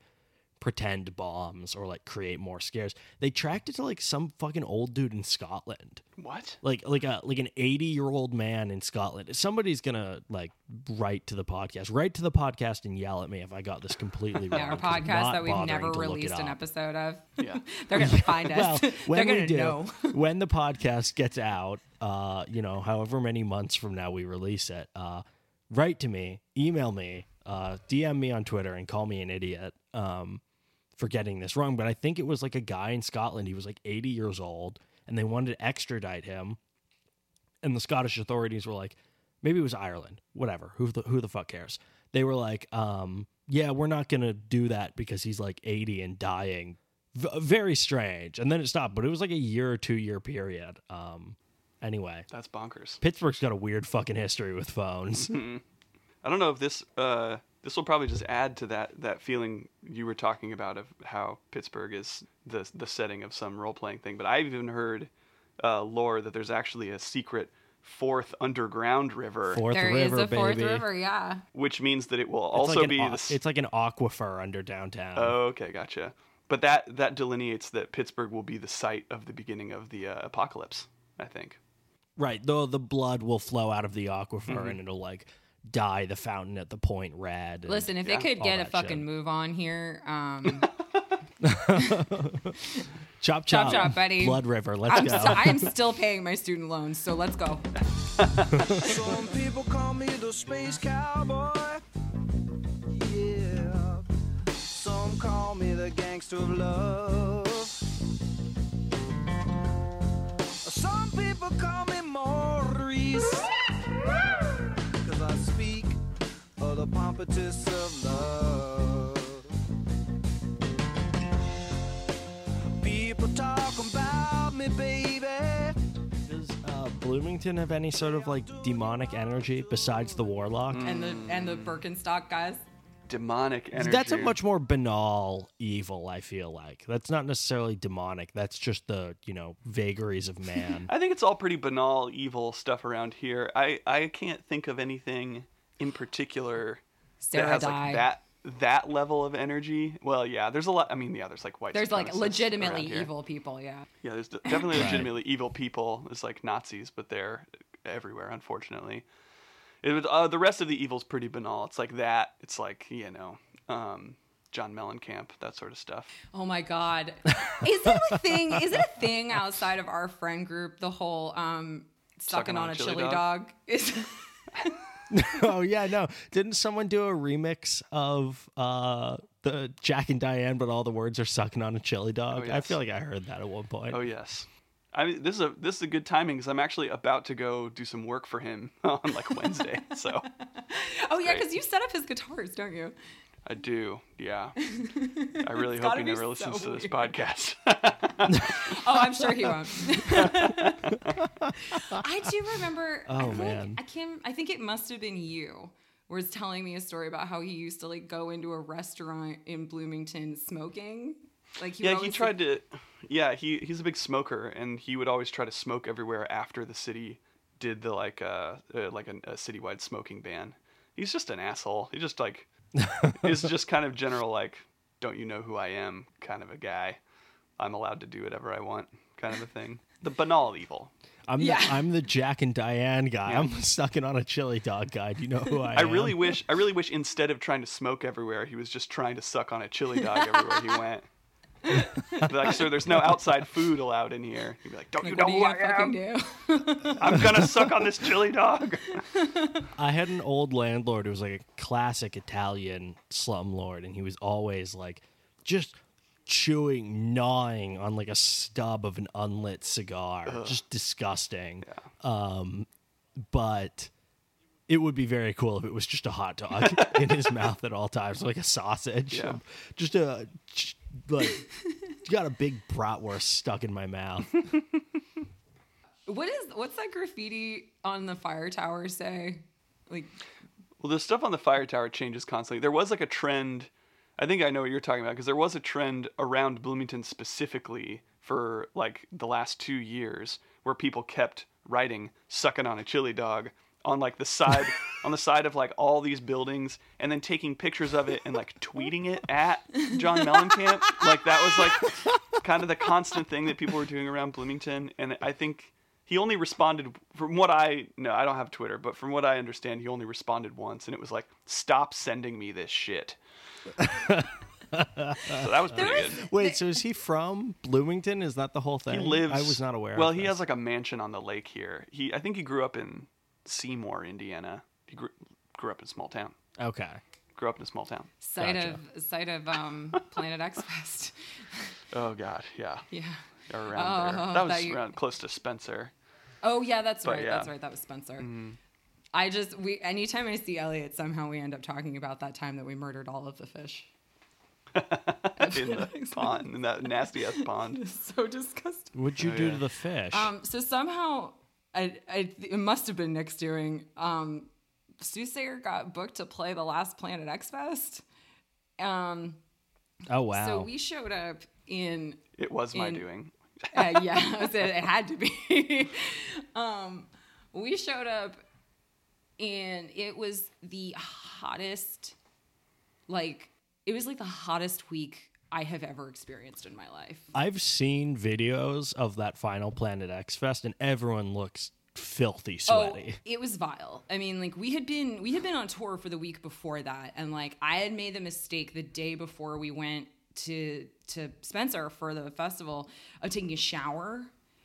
pretend bombs or like create more scares. They tracked it to like some fucking old dude in Scotland. What? Like like a like an 80-year-old man in Scotland. Somebody's going to like write to the podcast. Write to the podcast and yell at me if I got this completely wrong. Yeah, our 'cause I'm podcast that we've never to look it released an episode of. Yeah. They're gonna find us. Well, They're gonna do, know. when the podcast gets out, uh, you know, however many months from now we release it, uh, write to me, email me, uh, DM me on Twitter, and call me an idiot um, for getting this wrong. But I think it was like a guy in Scotland. He was like 80 years old, and they wanted to extradite him. And the Scottish authorities were like, maybe it was Ireland, whatever. Who the who the fuck cares? They were like, um, yeah, we're not gonna do that because he's like 80 and dying. V- very strange. And then it stopped, but it was like a year or two year period. Um, anyway, That's bonkers. Pittsburgh's got a weird fucking history with phones. I don't know if this uh, this will probably just add to that that feeling you were talking about of how Pittsburgh is the the setting of some role playing thing. But I've even heard uh, lore that there's actually a secret fourth underground river, Fourth There is River, a fourth baby. river, yeah. which means that it will It's also like be au- the. s- It's like an aquifer under downtown. Oh, okay, gotcha. But that that delineates that Pittsburgh will be the site of the beginning of the uh, apocalypse. I think. Right. Though the blood will flow out of the aquifer Mm-hmm. and it'll like dye the fountain at the point red. and- Listen, if Yeah, they could all get a fucking shit. move on here, um, chop Chop, chop, chop, buddy. Blood River. Let's I'm, go. st- I'm still paying my student loans, so let's go. Some people call me the space cowboy. Yeah. Some call me the gangster of love. Some people call me Maurice. The pompatus of love. People talk about me, baby. Does uh, Bloomington have any sort of like demonic energy besides the warlock? And the and the Birkenstock guys. Demonic energy. That's a much more banal evil. I feel like that's not necessarily demonic. That's just the you know vagaries of man. I think it's all pretty banal, evil stuff around here. I, I can't think of anything in particular that has die. like that that level of energy. Well, yeah, there's a lot. I mean, yeah, there's like white. There's like legitimately evil people, yeah. Yeah, there's de- definitely Right. legitimately evil people. It's like Nazis, but they're everywhere, unfortunately. It was, uh, the rest of the evil's pretty banal. It's like that. It's like you know, um, John Mellencamp, that sort of stuff. Oh my god. Is it a thing? Is it a thing outside of our friend group? The whole um sucking on a chili, dog? Is oh yeah, no. Didn't someone do a remix of uh the Jack and Diane, but all the words are sucking on a chili dog? Oh, I feel like I heard that at one point. Oh yes. I mean, this is a this is a good timing because I'm actually about to go do some work for him on like Wednesday. so Oh yeah, because you set up his guitars, don't you? I do, yeah. I really hope he be never listens so to this podcast. Oh, I'm sure he won't. I do remember. I Oh, like- man. I can. I think it must have been you. Was telling me a story about how he used to like go into a restaurant in Bloomington smoking. Like he yeah, he always, tried to. Yeah, he he's a big smoker, and he would always try to smoke everywhere after the city did the like uh, uh like a, a citywide smoking ban. He's just an asshole. He just like is just kind of general like, don't you know who I am kind of a guy. I'm allowed to do whatever I want kind of a thing. The banal evil. I'm Yeah. the, I'm the Jack and Diane guy. I'm sucking on a chili dog guy. Do you know who I, I am? I really wish I really wish instead of trying to smoke everywhere, he was just trying to suck on a chili dog everywhere he went. Be like, sir, there's no outside food allowed in here. He'd be like, don't Like, you know are who you I gonna fucking am? do? I'm gonna suck on this chili dog. I had an old landlord who was like a classic Italian slumlord, and he was always like just chewing, gnawing on like a stub of an unlit cigar. Just disgusting. Um, but it would be very cool if it was just a hot dog in his mouth at all times, like a sausage. Yeah. Just a like got a big bratwurst stuck in my mouth. What is what's that graffiti on the fire tower say? Like Well, the stuff on the fire tower changes constantly. There was like a trend. I think I know what you're talking about because there was a trend around Bloomington specifically for like the last two years where people kept writing "sucking on a chili dog" on like the side on the side of like all these buildings, and then taking pictures of it and like tweeting it at John Mellencamp. like that was like kind of the constant thing that people were doing around Bloomington, and I think. He only responded from what I no, I don't have Twitter, but from what I understand, he only responded once, and it was like, "Stop sending me this shit." so that was pretty was- good. Wait, so is he from Bloomington? Is that the whole thing? He lives. I was not aware. Well, of he this. has like a mansion on the lake here. He, I think he grew up in Seymour, Indiana. He grew, grew up in a small town. okay. Grew up in a small town. Site Gotcha. of site of um, Planet X Fest. Oh God, yeah, Yeah. around Oh, there. That was that you- around close to Spencer. Oh yeah, that's But right. yeah. That's right. That was Spencer. I just we anytime I see Elliot, somehow we end up talking about that time that we murdered all of the fish. in the pond, in that nasty ass pond. It's so disgusting. What'd you Oh, do yeah. to the fish? Um, so somehow, I, I it must have been Nick's doing. Um, Soothsayer got booked to play the last Planet X Fest. Um, oh wow. so we showed up in It was my doing. uh, yeah, I said it had to be. um, we showed up, and it was the hottest. Like it was like the hottest week I have ever experienced in my life. I've seen videos of that final Planet X Fest, and everyone looks filthy sweaty. Oh, it was vile. I mean, like we had been we had been on tour for the week before that, and like I had made the mistake the day before we went to to Spencer for the festival of taking a shower,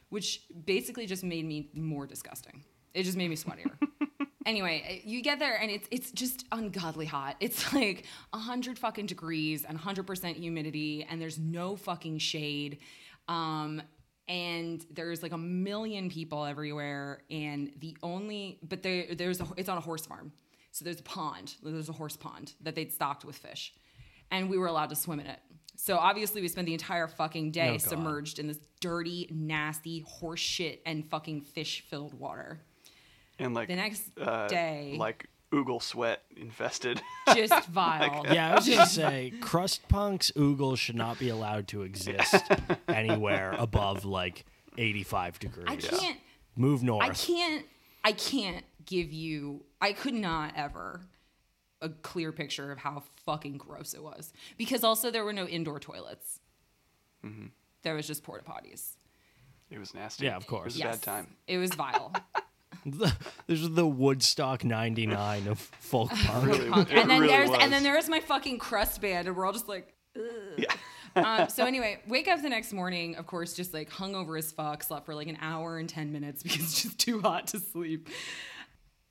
which basically just made me more disgusting. It just made me sweatier. anyway, you get there and it's it's just ungodly hot. It's like hundred fucking degrees and hundred percent humidity, and there's no fucking shade. Um, and there's like a million people everywhere, and the only but there there's a, it's on a horse farm, so there's a pond. There's a horse pond that they'd stocked with fish, and we were allowed to swim in it. So obviously, we spent the entire fucking day Oh, submerged in this dirty, nasty horse shit and fucking fish filled water. And like The next uh, day- like oogle sweat infested. Just vile. Yeah, I was gonna say crust punks oogles should not be allowed to exist anywhere above like 85 degrees. I can't. Move north. I can't. I can't give you. I could not ever a clear picture of how fucking gross it was because also there were no indoor toilets. Mm-hmm. There was just porta potties. it was nasty. Yeah, of course. It was a bad time. It was vile. The- this is the Woodstock 99 of folk punk. Really, Punk. and then really there's was. and then there's my fucking crust band, and we're all just like. yeah. um, so anyway, wake up the next morning, of course, just like hungover as fuck, slept for like an hour and 10 minutes because it's just too hot to sleep.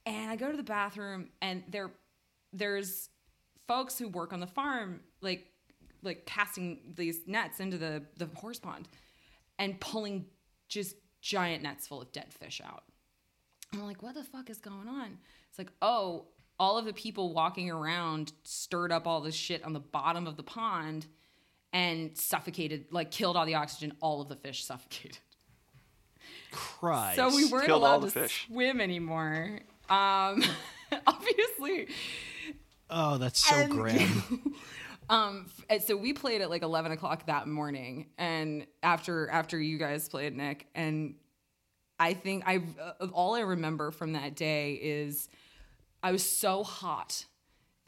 And I go to the bathroom and there there's folks who work on the farm like like casting these nets into the the horse pond and pulling just giant nets full of dead fish out. And I'm like, what the fuck is going on? It's like, oh, all of the people walking around stirred up all this shit on the bottom of the pond and suffocated, like killed all the oxygen. All of the fish suffocated. Christ. So we weren't Killed all allowed the to fish. swim anymore. Um, obviously, Oh, that's so And- grim. Um, and so we played at like eleven o'clock that morning, and after after you guys played Nick, and I think I uh, all I remember from that day is I was so hot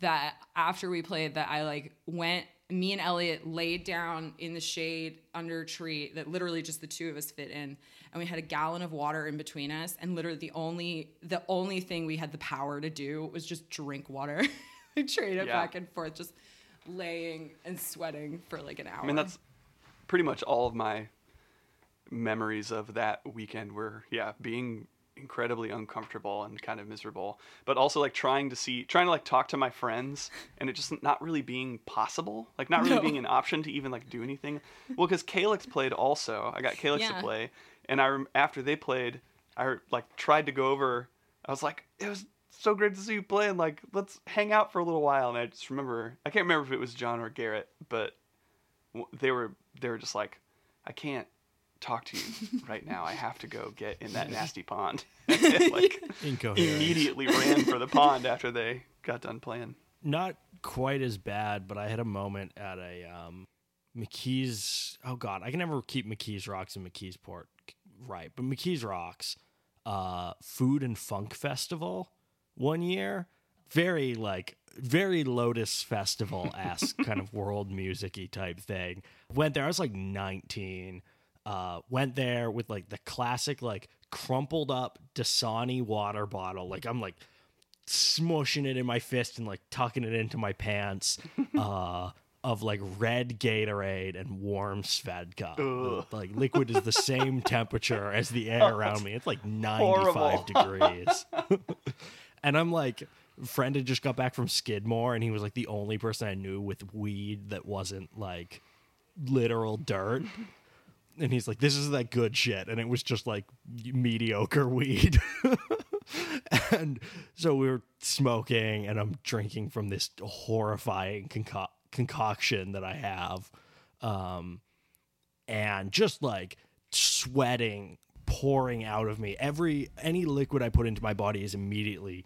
that after we played that I like went. Me and Elliot laid down in the shade under a tree that literally just the two of us fit in, and we had a gallon of water in between us. And literally the only the only thing we had the power to do was just drink water, and trade it Yeah. back and forth, just laying and sweating for like an hour. I mean, that's pretty much all of my memories of that weekend were, yeah, being incredibly uncomfortable and kind of miserable, but also like trying to see, trying to like talk to my friends and it just not really being possible, like not really No. being an option to even like do anything. Well, because Calix played also, I got Calix Yeah. to play, and I after they played, I like tried to go over. I was like, it was so great to see you play, and like let's hang out for a little while. And I just remember, I can't remember if it was John or Garrett, but they were they were just like, I can't talk to you right now. I have to go get in that nasty pond. like Incoherent. immediately ran for the pond after they got done playing. Not quite as bad, but I had a moment at a um, McKee's. Oh God, I can never keep McKee's Rocks and McKee's Port right, but McKees Rocks, uh, Food and Funk Festival one year, very like very Lotus Festival esque kind of world musicy type thing. Went there, I was like 19. Uh, went there with like the classic like crumpled up Dasani water bottle. Like I'm like smushing it in my fist and like tucking it into my pants. Uh, of like red Gatorade and warm Svedka. Like liquid is the same temperature as the air around me. It's like 95 degrees. and I'm like, friend had just got back from Skidmore, and he was like the only person I knew with weed that wasn't like literal dirt. And he's like, "This is that good shit," and it was just like mediocre weed. and so we were smoking, and I'm drinking from this horrifying conco- concoction that I have, um, and just like sweating pouring out of me. Every any liquid I put into my body is immediately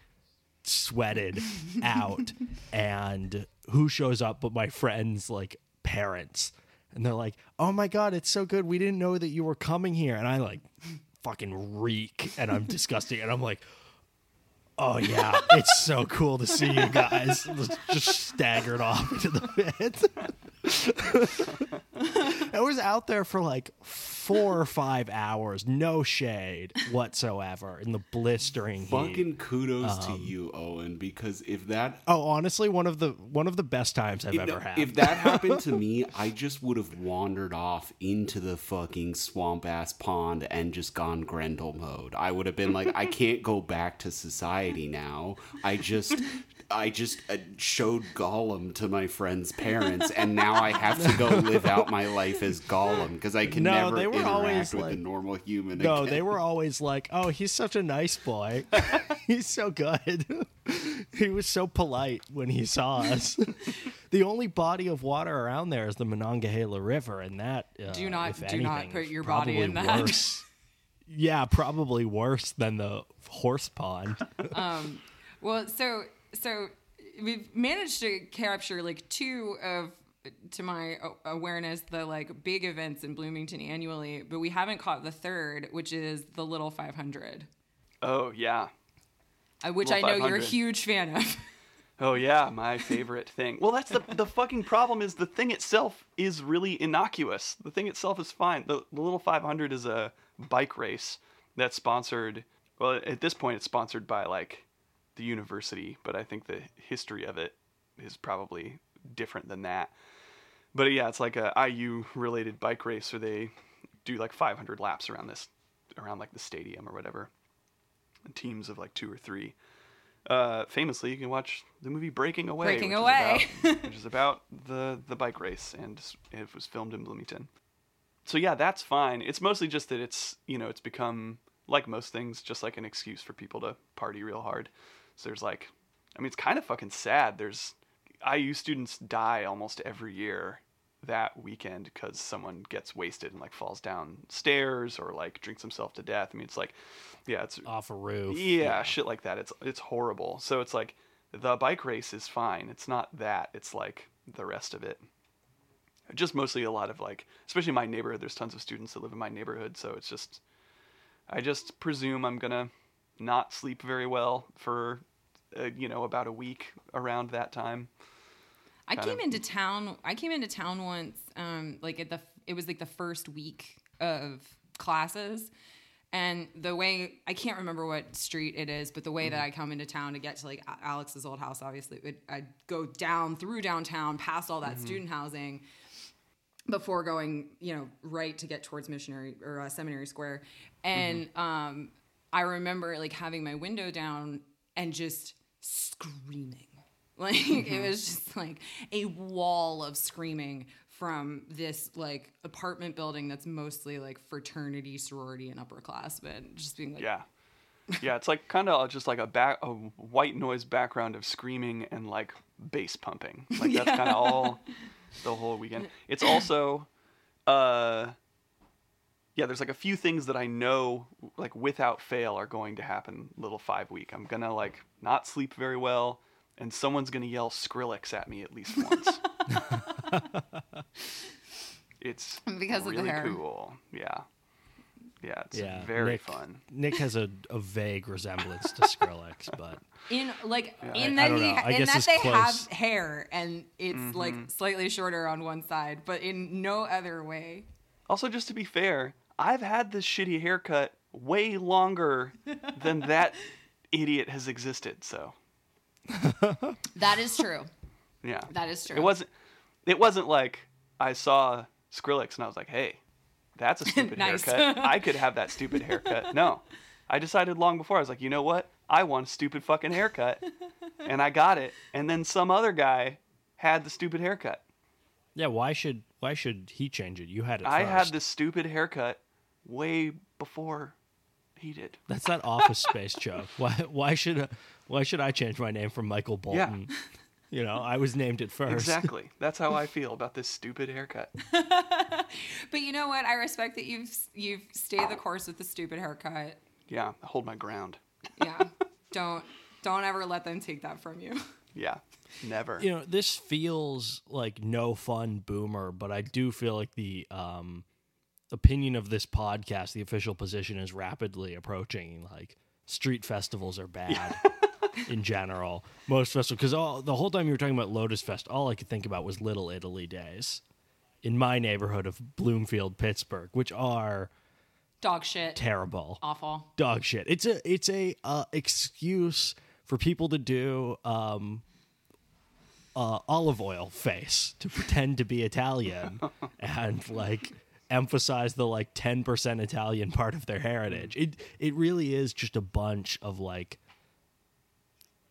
sweated out and who shows up but my friends like parents and they're like oh my god it's so good. We didn't know that you were coming here. And i like fucking reek and i'm disgusting and i'm like oh yeah it's so cool to see you guys just staggered off into the pit i was out there for like four or five hours no shade whatsoever in the blistering heat Fucking kudos to um, you, Owen, because if that Oh, honestly, one of the one of the best times I've if, ever had. if that happened to me, I just would have wandered off into the fucking swamp ass pond and just gone Grendel mode. I would have been like, I can't go back to society now. I just. I just uh, showed Gollum to my friend's parents, and now I have to go live out my life as Gollum because I can No, never they were interact always with like- a normal human. no, again. they were always like, "Oh, he's such a nice boy. he's so good. he was so polite when he saw us." the only body of water around there is the Monongahela River, and that uh, Do not- if do not put your body in that. worse. Yeah, probably worse than the horse pond. Well, so so we've managed to capture like two of to my awareness the like big events in Bloomington annually, but we haven't caught the third, which is the Little 500, Oh yeah. uh, which Little I know you're a huge fan of. Oh yeah, my favorite thing. Well, that's the the fucking problem is the thing itself is really innocuous. The thing itself is fine. The, the little 500 is a bike race that's sponsored. Well, at this point, it's sponsored by like the university, but I think the history of it is probably different than that. But yeah, it's like a IU related bike race where they do like 500 laps around this, around like the stadium or whatever. Teams of like two or three uh, famously, you can watch the movie Breaking Away, Breaking which Away. is about, which is about the the bike race, and it was filmed in Bloomington. So yeah, that's fine. It's mostly just that it's you know it's become like most things, just like an excuse for people to party real hard. So there's like, I mean, it's kind of fucking sad. There's IU students die almost every year that weekend because someone gets wasted and like falls down stairs or like drinks himself to death. I mean, it's like, yeah, it's Off a roof. yeah, shit like that. It's it's horrible. So it's like the bike race is fine. It's not that. It's like the rest of it. Just mostly a lot of like, especially in my neighborhood. There's tons of students that live in my neighborhood, so it's just, I just presume I'm gonna not sleep very well for, uh, you know, about a week around that time. I kind came of- into town. I came into town once, um, like at the. It was like the first week of classes, and the way I can't remember what street it is, but the way that Mm-hmm. I come into town to get to like Alex's old house, obviously, it, I'd go down through downtown, past all that Mm-hmm. student housing, before going, you know, right to get towards Missionary or uh, Seminary Square, and Mm-hmm. um, I remember like having my window down and just screaming. Like Mm-hmm. it was just like a wall of screaming from this like apartment building that's mostly like fraternity, sorority, and upperclassmen. Just being like, Yeah. Yeah, it's like kind of just like a back a white noise background of screaming and like bass pumping. Like that's kind of all the whole weekend. It's also uh yeah, there's like a few things that I know like without fail are going to happen little 5 week. I'm to like not sleep very well and someone's to yell Skrillex at me at least once. it's Because of the really hair. cool. Yeah. Yeah, it's Yeah, very Nick, fun. Nick has a, a vague resemblance to Skrillex, but in like I- in I that don't he, know. I in guess that they close. have hair and it's Mm-hmm. like slightly shorter on one side, but in no other way. Also, just to be fair, I've had this shitty haircut way longer than that idiot has existed. So That is true. yeah, That is true. It wasn't. It wasn't like I saw Skrillex and I was like, "Hey, that's a stupid Nice. haircut. I could have that stupid haircut." No, I decided long before. I was like, "You know what? I want a stupid fucking haircut," and I got it. And then some other guy had the stupid haircut. yeah, why should why should he change it? You had it. I had first. this stupid haircut way before he did. That's that Office Space joke. Why why should why should I change my name from Michael Bolton? Yeah. Bolton? You know, I was named it first. Exactly. That's how I feel about this stupid haircut. But you know what? I respect that you've you've stayed the course with the stupid haircut. Yeah, I hold my ground. Yeah. don't don't ever let them take that from you. Yeah, never. You know, this feels like no fun boomer, but I do feel like the um opinion of this podcast, the official position is rapidly approaching like street festivals are bad. in general, most festivals because all the whole time you were talking about Lotus Fest, all I could think about was Little Italy days in my neighborhood of Bloomfield, Pittsburgh, which are Dog shit. terrible. Awful. dog shit. It's a it's a uh, excuse for people to do um, uh, olive oil face to pretend to be Italian and like emphasize the like ten percent Italian part of their heritage. It it really is just a bunch of like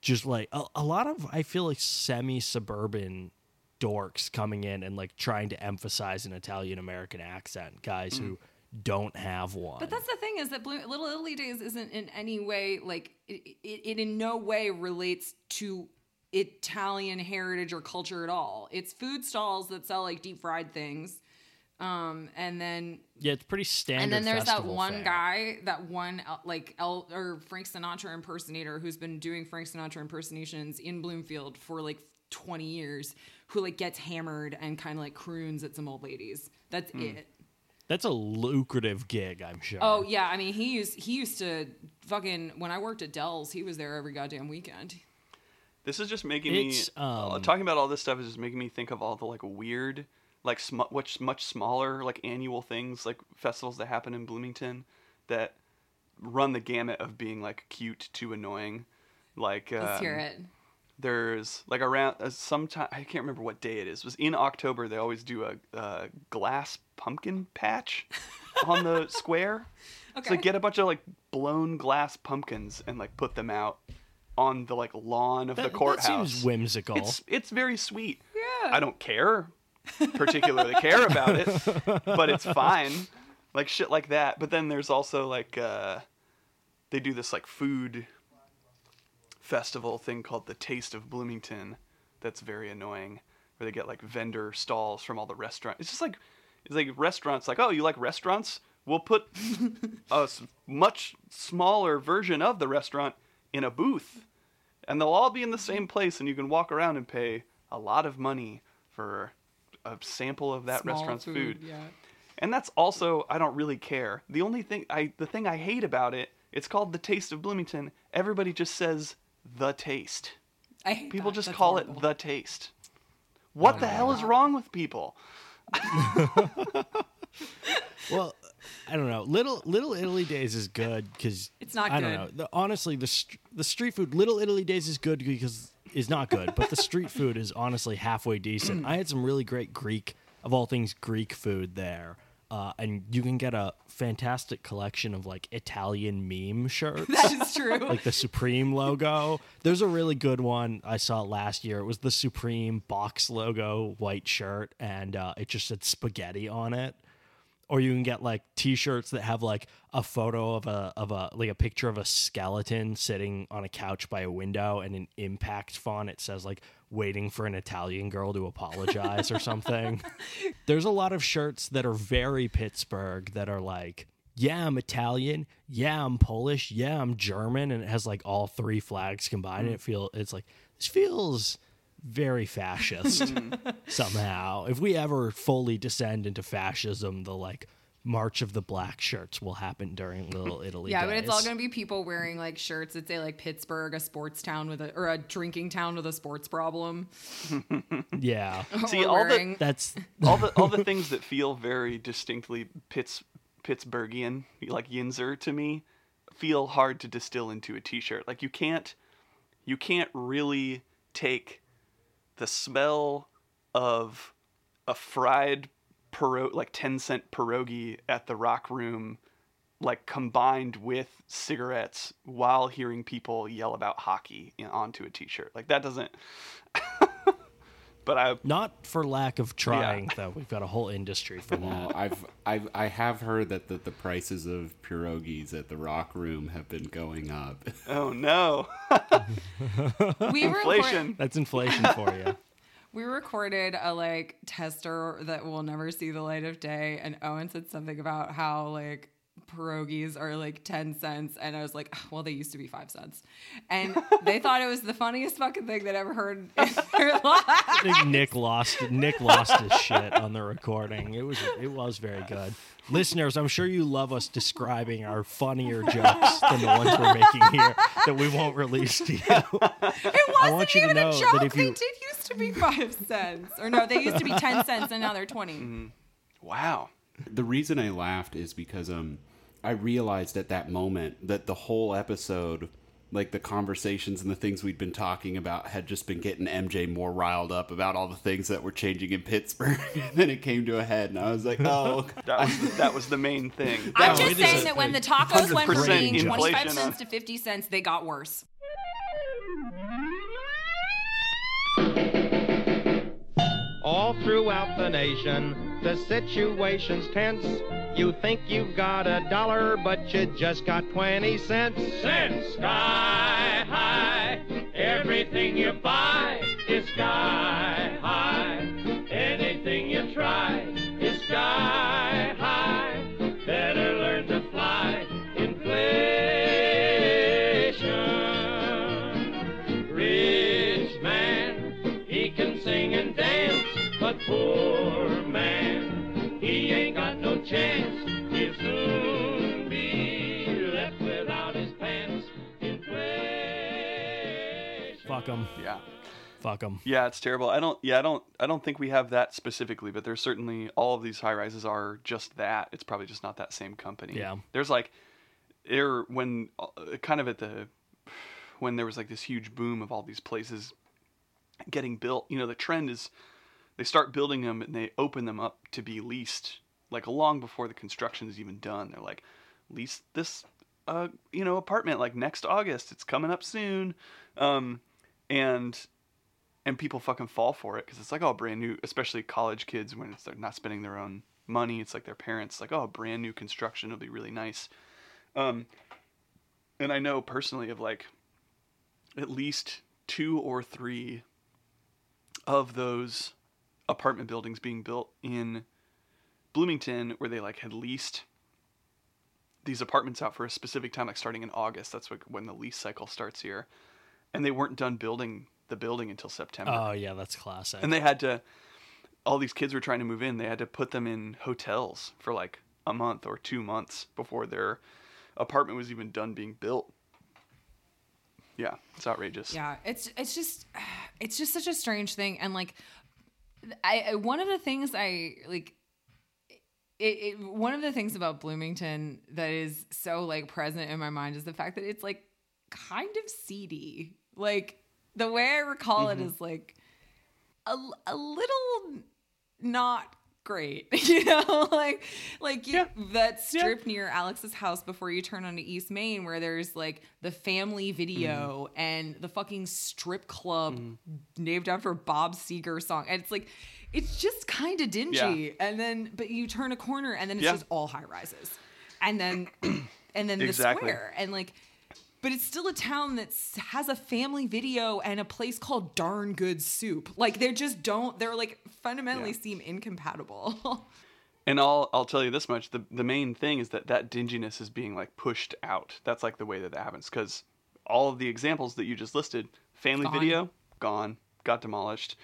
just like a, a lot of I feel like semi suburban dorks coming in and like trying to emphasize an Italian American accent, guys mm. who don't have one. But that's the thing is that Blue, Little Italy Days isn't in any way like it, it, it in no way relates to Italian heritage or culture at all. It's food stalls that sell like deep fried things. Um, and then Yeah, it's pretty standard. and then there's that one fare. guy, that one uh, like El or Frank Sinatra impersonator who's been doing Frank Sinatra impersonations in Bloomfield for like 20 years, who like gets hammered and kind of like croons at some old ladies. That's it. That's a lucrative gig, I'm sure. Oh yeah, I mean he used he used to fucking when I worked at Del's, he was there every goddamn weekend. This is just making It's, me uh, um, talking about all this stuff is just making me think of all the like weird, like sm- much much smaller like annual things like festivals that happen in Bloomington that run the gamut of being like cute to annoying. Like Let's um, hear it. there's like around uh, sometime I can't remember what day it is. It was in October. They always do a, a glass pumpkin patch on the square. Okay. So they get a bunch of like blown glass pumpkins and like put them out on the like lawn of that, the that courthouse. seems whimsical. It's it's very sweet. Yeah. I don't care particularly care about it, but it's fine. Like shit like that. But then there's also like uh they do this like food festival thing called the Taste of Bloomington that's very annoying where they get like vendor stalls from all the restaurants. It's just like it's like restaurants like, "Oh, you like restaurants? We'll put a much smaller version of the restaurant in a booth and they'll all be in the same place and you can walk around and pay a lot of money for a sample of that Small restaurant's food. Yeah. And that's also I don't really care. The only thing I the thing I hate about it, it's called the Taste of Bloomington. Everybody just says the taste. I hate People that. just That's call horrible. it the taste. What the oh, hell is wrong with people? well, I don't know. Little Little Italy Days is good because It's not I don't good. know. The, honestly, the str- the street food Little Italy Days is good because is not good, but the street food is honestly halfway decent. I had some really great Greek of all things Greek food there. Uh, and you can get a fantastic collection of like Italian meme shirts. That is true. like the Supreme logo. There's a really good one I saw last year. It was the Supreme box logo white shirt, and uh, it just said spaghetti on it. Or you can get like T-shirts that have like a photo of a of a like a picture of a skeleton sitting on a couch by a window, and an impact font it says like "waiting for an Italian girl to apologize" or something. There's a lot of shirts that are very Pittsburgh that are like yeah, I'm Italian. Yeah, I'm Polish. Yeah, I'm German, and it has like all three flags combined. And mm. it feel it's like this feels very fascist mm-hmm. somehow. If we ever fully descend into fascism, the like March of the Black Shirts will happen during Little Italy. Yeah, but it's all gonna be people wearing like shirts that say like Pittsburgh, a sports town with a or a drinking town with a sports problem. Yeah, See, Or all the- wearing- that's all the all the things that feel very distinctly Pitts Pittsburghian, like Yinzer to me, feel hard to distill into a t-shirt. Like you can't you can't really take the smell of a fried pierogi, like 10 cent pierogi at the rock room like combined with cigarettes while hearing people yell about hockey onto a t-shirt. Like that doesn't but I not for lack of trying though. We've got a whole industry for Well, that. I've, I've I have heard that the, the prices of pierogies at the Rock Room have been going up. oh no. we were Inflation. That's inflation for you. We recorded a like tester that will never see the light of day, and Owen said something about how like pierogies are like 10 cents and i was like well they used to be 5 cents and they thought it was the funniest fucking thing they'd ever heard in their life I think Nick lost Nick lost his shit on the recording. It was it was very good. Listeners, I'm sure you love us describing our funnier jokes than the ones we're making here that we won't release to you. it wasn't want you to even know a that joke if they you- did used to be 5 cents or no they used to be 10 cents and now they're 20 mm-hmm. Wow. The reason I laughed is because um I realized at that moment that the whole episode like the conversations and the things we'd been talking about had just been getting MJ more riled up about all the things that were changing in Pittsburgh. And then it came to a head and I was like, "Oh, That was the, that was the main thing. i'm No, just saying that when the tacos went from being 25 inflation. cents to 50 cents they got worse. All throughout the nation, the situation's tense. You think you've got a dollar, but you just got 20 cents. Cents sky high. Everything you buy is sky chance. He'll soon be left without his pants. Inflation. Fuck them. Yeah. Fuck them. Yeah, it's terrible. I don't. Yeah, I don't. I don't think we have that specifically, but there's certainly all of these high rises are just that. It's probably just not that same company. Yeah. There's like, there when uh, kind of at the when there was like this huge boom of all these places getting built. You know, the trend is they start building them and they open them up to be leased like long before the construction is even done. They're like, lease this, uh, you know, apartment like next August. It's coming up soon, um, and and people fucking fall for it because it's like oh brand new especially college kids when it's they're not spending their own money it's like their parents like oh brand new construction will be really nice um and i know personally of like at least two or three of those apartment buildings being built in bloomington where they like had leased these apartments out for a specific time like starting in august. That's like when the lease cycle starts here. And they weren't done building the building until september. Oh yeah, that's classic. and they had to all these kids were trying to move in. They had to put them in hotels for like a month or two months before their apartment was even done being built. Yeah it's outrageous. Yeah, it's it's just it's just such a strange thing, and like, I I- one of the things I like. It, it, one of the things about Bloomington that is so like present in my mind is the fact that it's like kind of seedy. Like the way I recall it mm-hmm. is like a, a little not great, you know, like like you, that strip near Alex's house before you turn onto East Main, where there's like the family video mm-hmm. and the fucking strip club mm-hmm. named after Bob Seger song, and it's like it's just kind of dingy, Yeah. and then but you turn a corner and then it's Yeah. just all high rises, and then and then Exactly. the square, and like. But it's still a town that has a family video and a place called Darn Good Soup. Like they just don't. They're like fundamentally Yeah. seem incompatible. and i'll i'll tell you this much the the main thing is that that dinginess is being like pushed out that's like the way that that happens because all of the examples that you just listed family Gone. video gone got demolished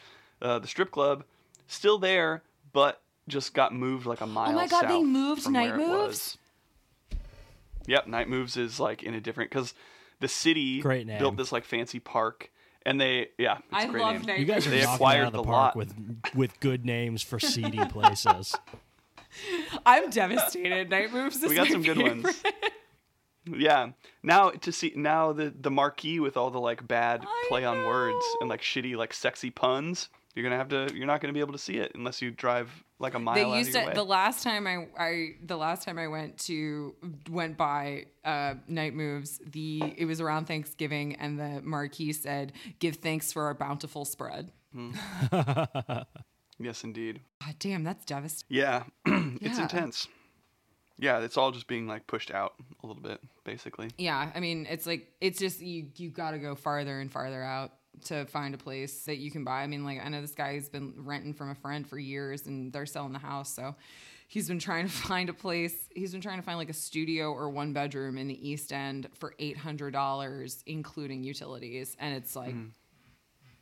uh, the strip club still there but just got moved like a mile. Oh my God, they south moved from Night where it Moves? was. Yep, Night Moves is like in a different because the city Great name. built this like fancy park, and they yeah, it's I a great love name. Night You guys are They knocking acquired out of the, the park lot. with with good names for seedy places. I'm devastated. Night moves. Is we got my some good favorite. ones. Yeah. Now to see now the the marquee with all the like bad I play on words and like shitty like sexy puns. You're gonna have to. You're not gonna be able to see it unless you drive like a mile They out used of your to way. the last time I, I the last time I went to went by uh, Night Moves. The it was around Thanksgiving, and the marquee said, "Give thanks for our bountiful spread." yes, indeed. God damn, that's devastating. Yeah, it's Yeah. intense. Yeah, it's all just being like pushed out a little bit, basically. Yeah, I mean, it's like it's just you you got to go farther and farther out to find a place that you can buy. I mean, like I know this guy's been renting from a friend for years, and they're selling the house, so he's been trying to find a place. He's been trying to find like a studio or one bedroom in the East End for eight hundred dollars, including utilities, and it's like, hmm.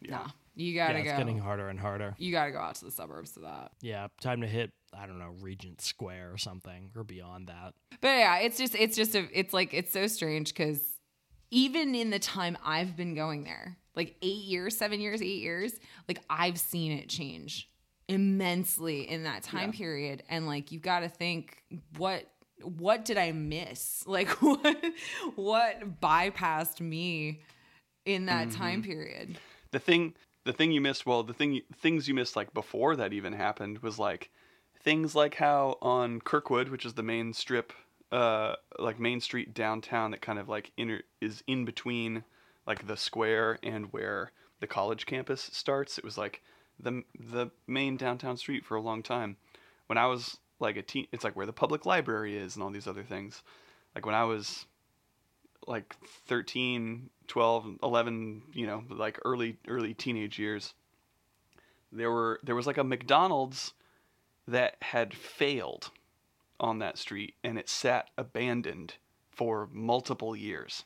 nah, you gotta it's go. It's getting harder and harder. You gotta go out to the suburbs to that. Yeah, time to hit I don't know Regent Square or something or beyond that. But yeah, it's just it's just a it's like it's so strange because even in the time I've been going there, like eight years, seven years, eight years, like I've seen it change immensely in that time period. And like you've got to think what what did I miss? Like what what bypassed me in that time period? the thing the thing you missed well the thing things you missed like before that even happened was like things like how on kirkwood which is the main strip uh like main street downtown that kind of like inner is in between like the square and where the college campus starts. It was like the the main downtown street for a long time. When i was like a teen it's like where the public library is and all these other things. Like when i was like 13 12 11 you know like early early teenage years there were there was like a mcdonald's that had failed on that street and it sat abandoned for multiple years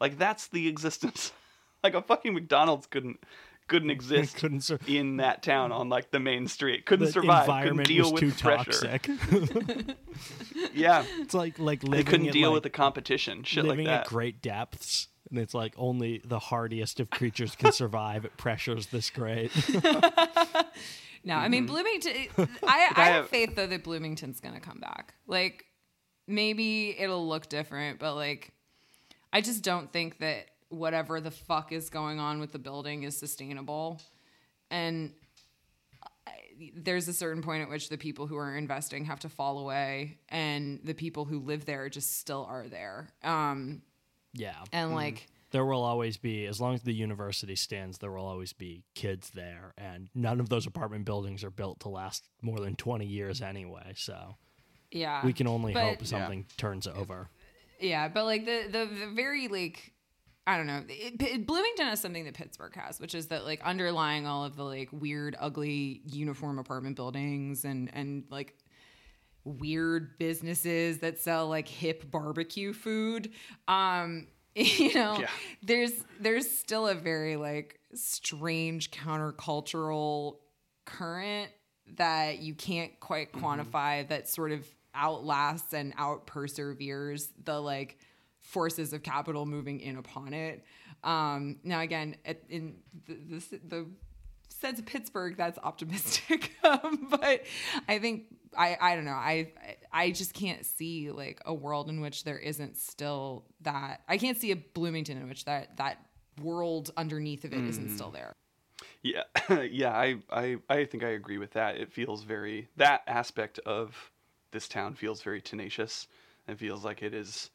like that's the existence like a fucking mcdonald's couldn't couldn't exist Couldn't sur- in that town on like the main street couldn't the survive couldn't environment deal was with too pressure toxic. yeah it's like like they living couldn't at, deal like, with the competition shit like that at great depths. And it's like only the hardiest of creatures can survive at pressures this great. No, I mean mm-hmm. Bloomington. I, I I have have- faith though that Bloomington's gonna come back. Like maybe it'll look different, but like I just don't think that whatever the fuck is going on with the building is sustainable. And I- there's a certain point at which the people who are investing have to fall away, and the people who live there just still are there. Um, yeah. and like. there will always be as long as the university stands there will always be kids there and none of those apartment buildings are built to last more than 20 years anyway so Yeah, we can only But- hope something turns over Yeah, but like the the, the very like I don't know. It, it- Bloomington has something that Pittsburgh has, which is that like underlying all of the like weird, ugly uniform apartment buildings and and like weird businesses that sell like hip barbecue food. Um, you know, Yeah. there's there's still a very like strange countercultural current that you can't quite quantify that sort of outlasts and out perseveres the like forces of capital moving in upon it. Um, now again, at, in the, the, the sense of Pittsburgh, that's optimistic, um, but I think I I don't know I I just can't see like a world in which there isn't still that I can't see a Bloomington in which that that world underneath of it not still there. Yeah, yeah, I, I, I think I agree with that. It feels very that aspect of this town feels very tenacious. It feels like it is,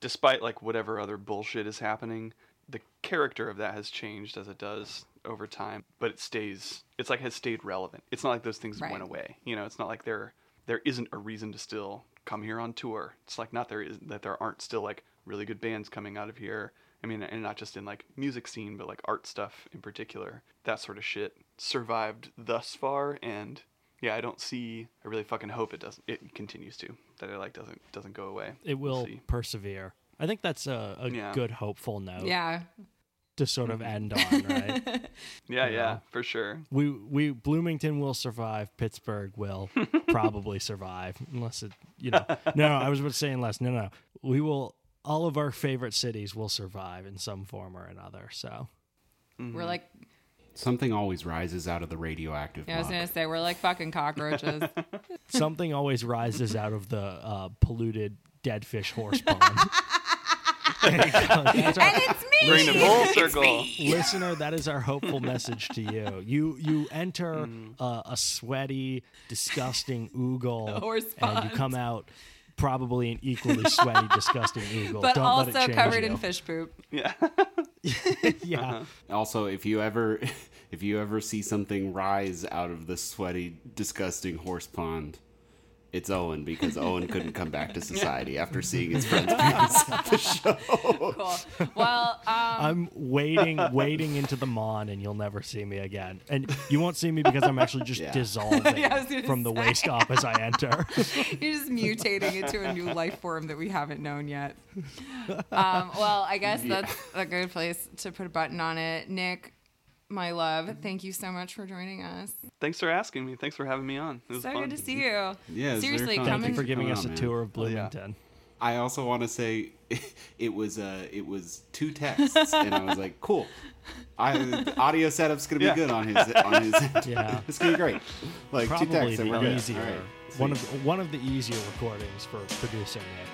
despite like whatever other bullshit is happening, the character of that has changed as it does over time. But it stays. It's like has stayed relevant. It's not like those things Right. went away. You know, it's not like there there isn't a reason to still come here on tour. It's like not there is that there aren't still like really good bands coming out of here. I mean, and not just in like music scene, but like art stuff in particular. That sort of shit survived thus far, and yeah, I don't see. I really fucking hope it doesn't. It continues to. That it like doesn't doesn't go away. it We'll persevere i think that's a, a Yeah. good hopeful note Yeah, to sort of end on, right? Yeah, yeah, for sure. we we Bloomington will survive. Pittsburgh will probably survive unless it you know. No, no, I was about to say unless no, no, we will. All of our favorite cities will survive in some form or another. So mm-hmm. We're like, Something always rises out of the radioactive. yeah, I was muck. gonna say, we're like fucking cockroaches. something always rises out of the uh, polluted dead fish horse pond. There you go. That's our- and it's me. Bring it full circle. listener, that is our hopeful message to you. You you enter uh, a sweaty, disgusting oogle, horse and you pond. come out probably an equally sweaty, disgusting oogle. but Don't let also it covered you. in fish poop. Yeah. Yeah, uh-huh. Also, if you ever, if you ever see something rise out of the sweaty, disgusting horse pond, it's Owen because Owen couldn't come back to society after seeing his friend's penis at the show. Cool. Well, um, I'm waiting, waiting into the mon, and you'll never see me again. And you won't see me because I'm actually just Yeah. dissolving Yeah, I was from the say. waist up as I enter. You're just mutating into a new life form that we haven't known yet. Um, well, I guess that's a good place to put a button on it. Nick, my love, thank you so much for joining us. Thanks for asking me. Thanks for having me on. It was So fun. good to see you. Yeah, Seriously, come Thank you for giving us on, a man. tour of Oh, yeah. Bloomington. I also want to say it was uh, it was two texts, and I was like, cool. I, audio setup's gonna be Yeah. good on his on his. Yeah. it's gonna be great. Like two Probably texts, and we're the good. easier, All right, one sweet. of one of the easier recordings for producer Nick.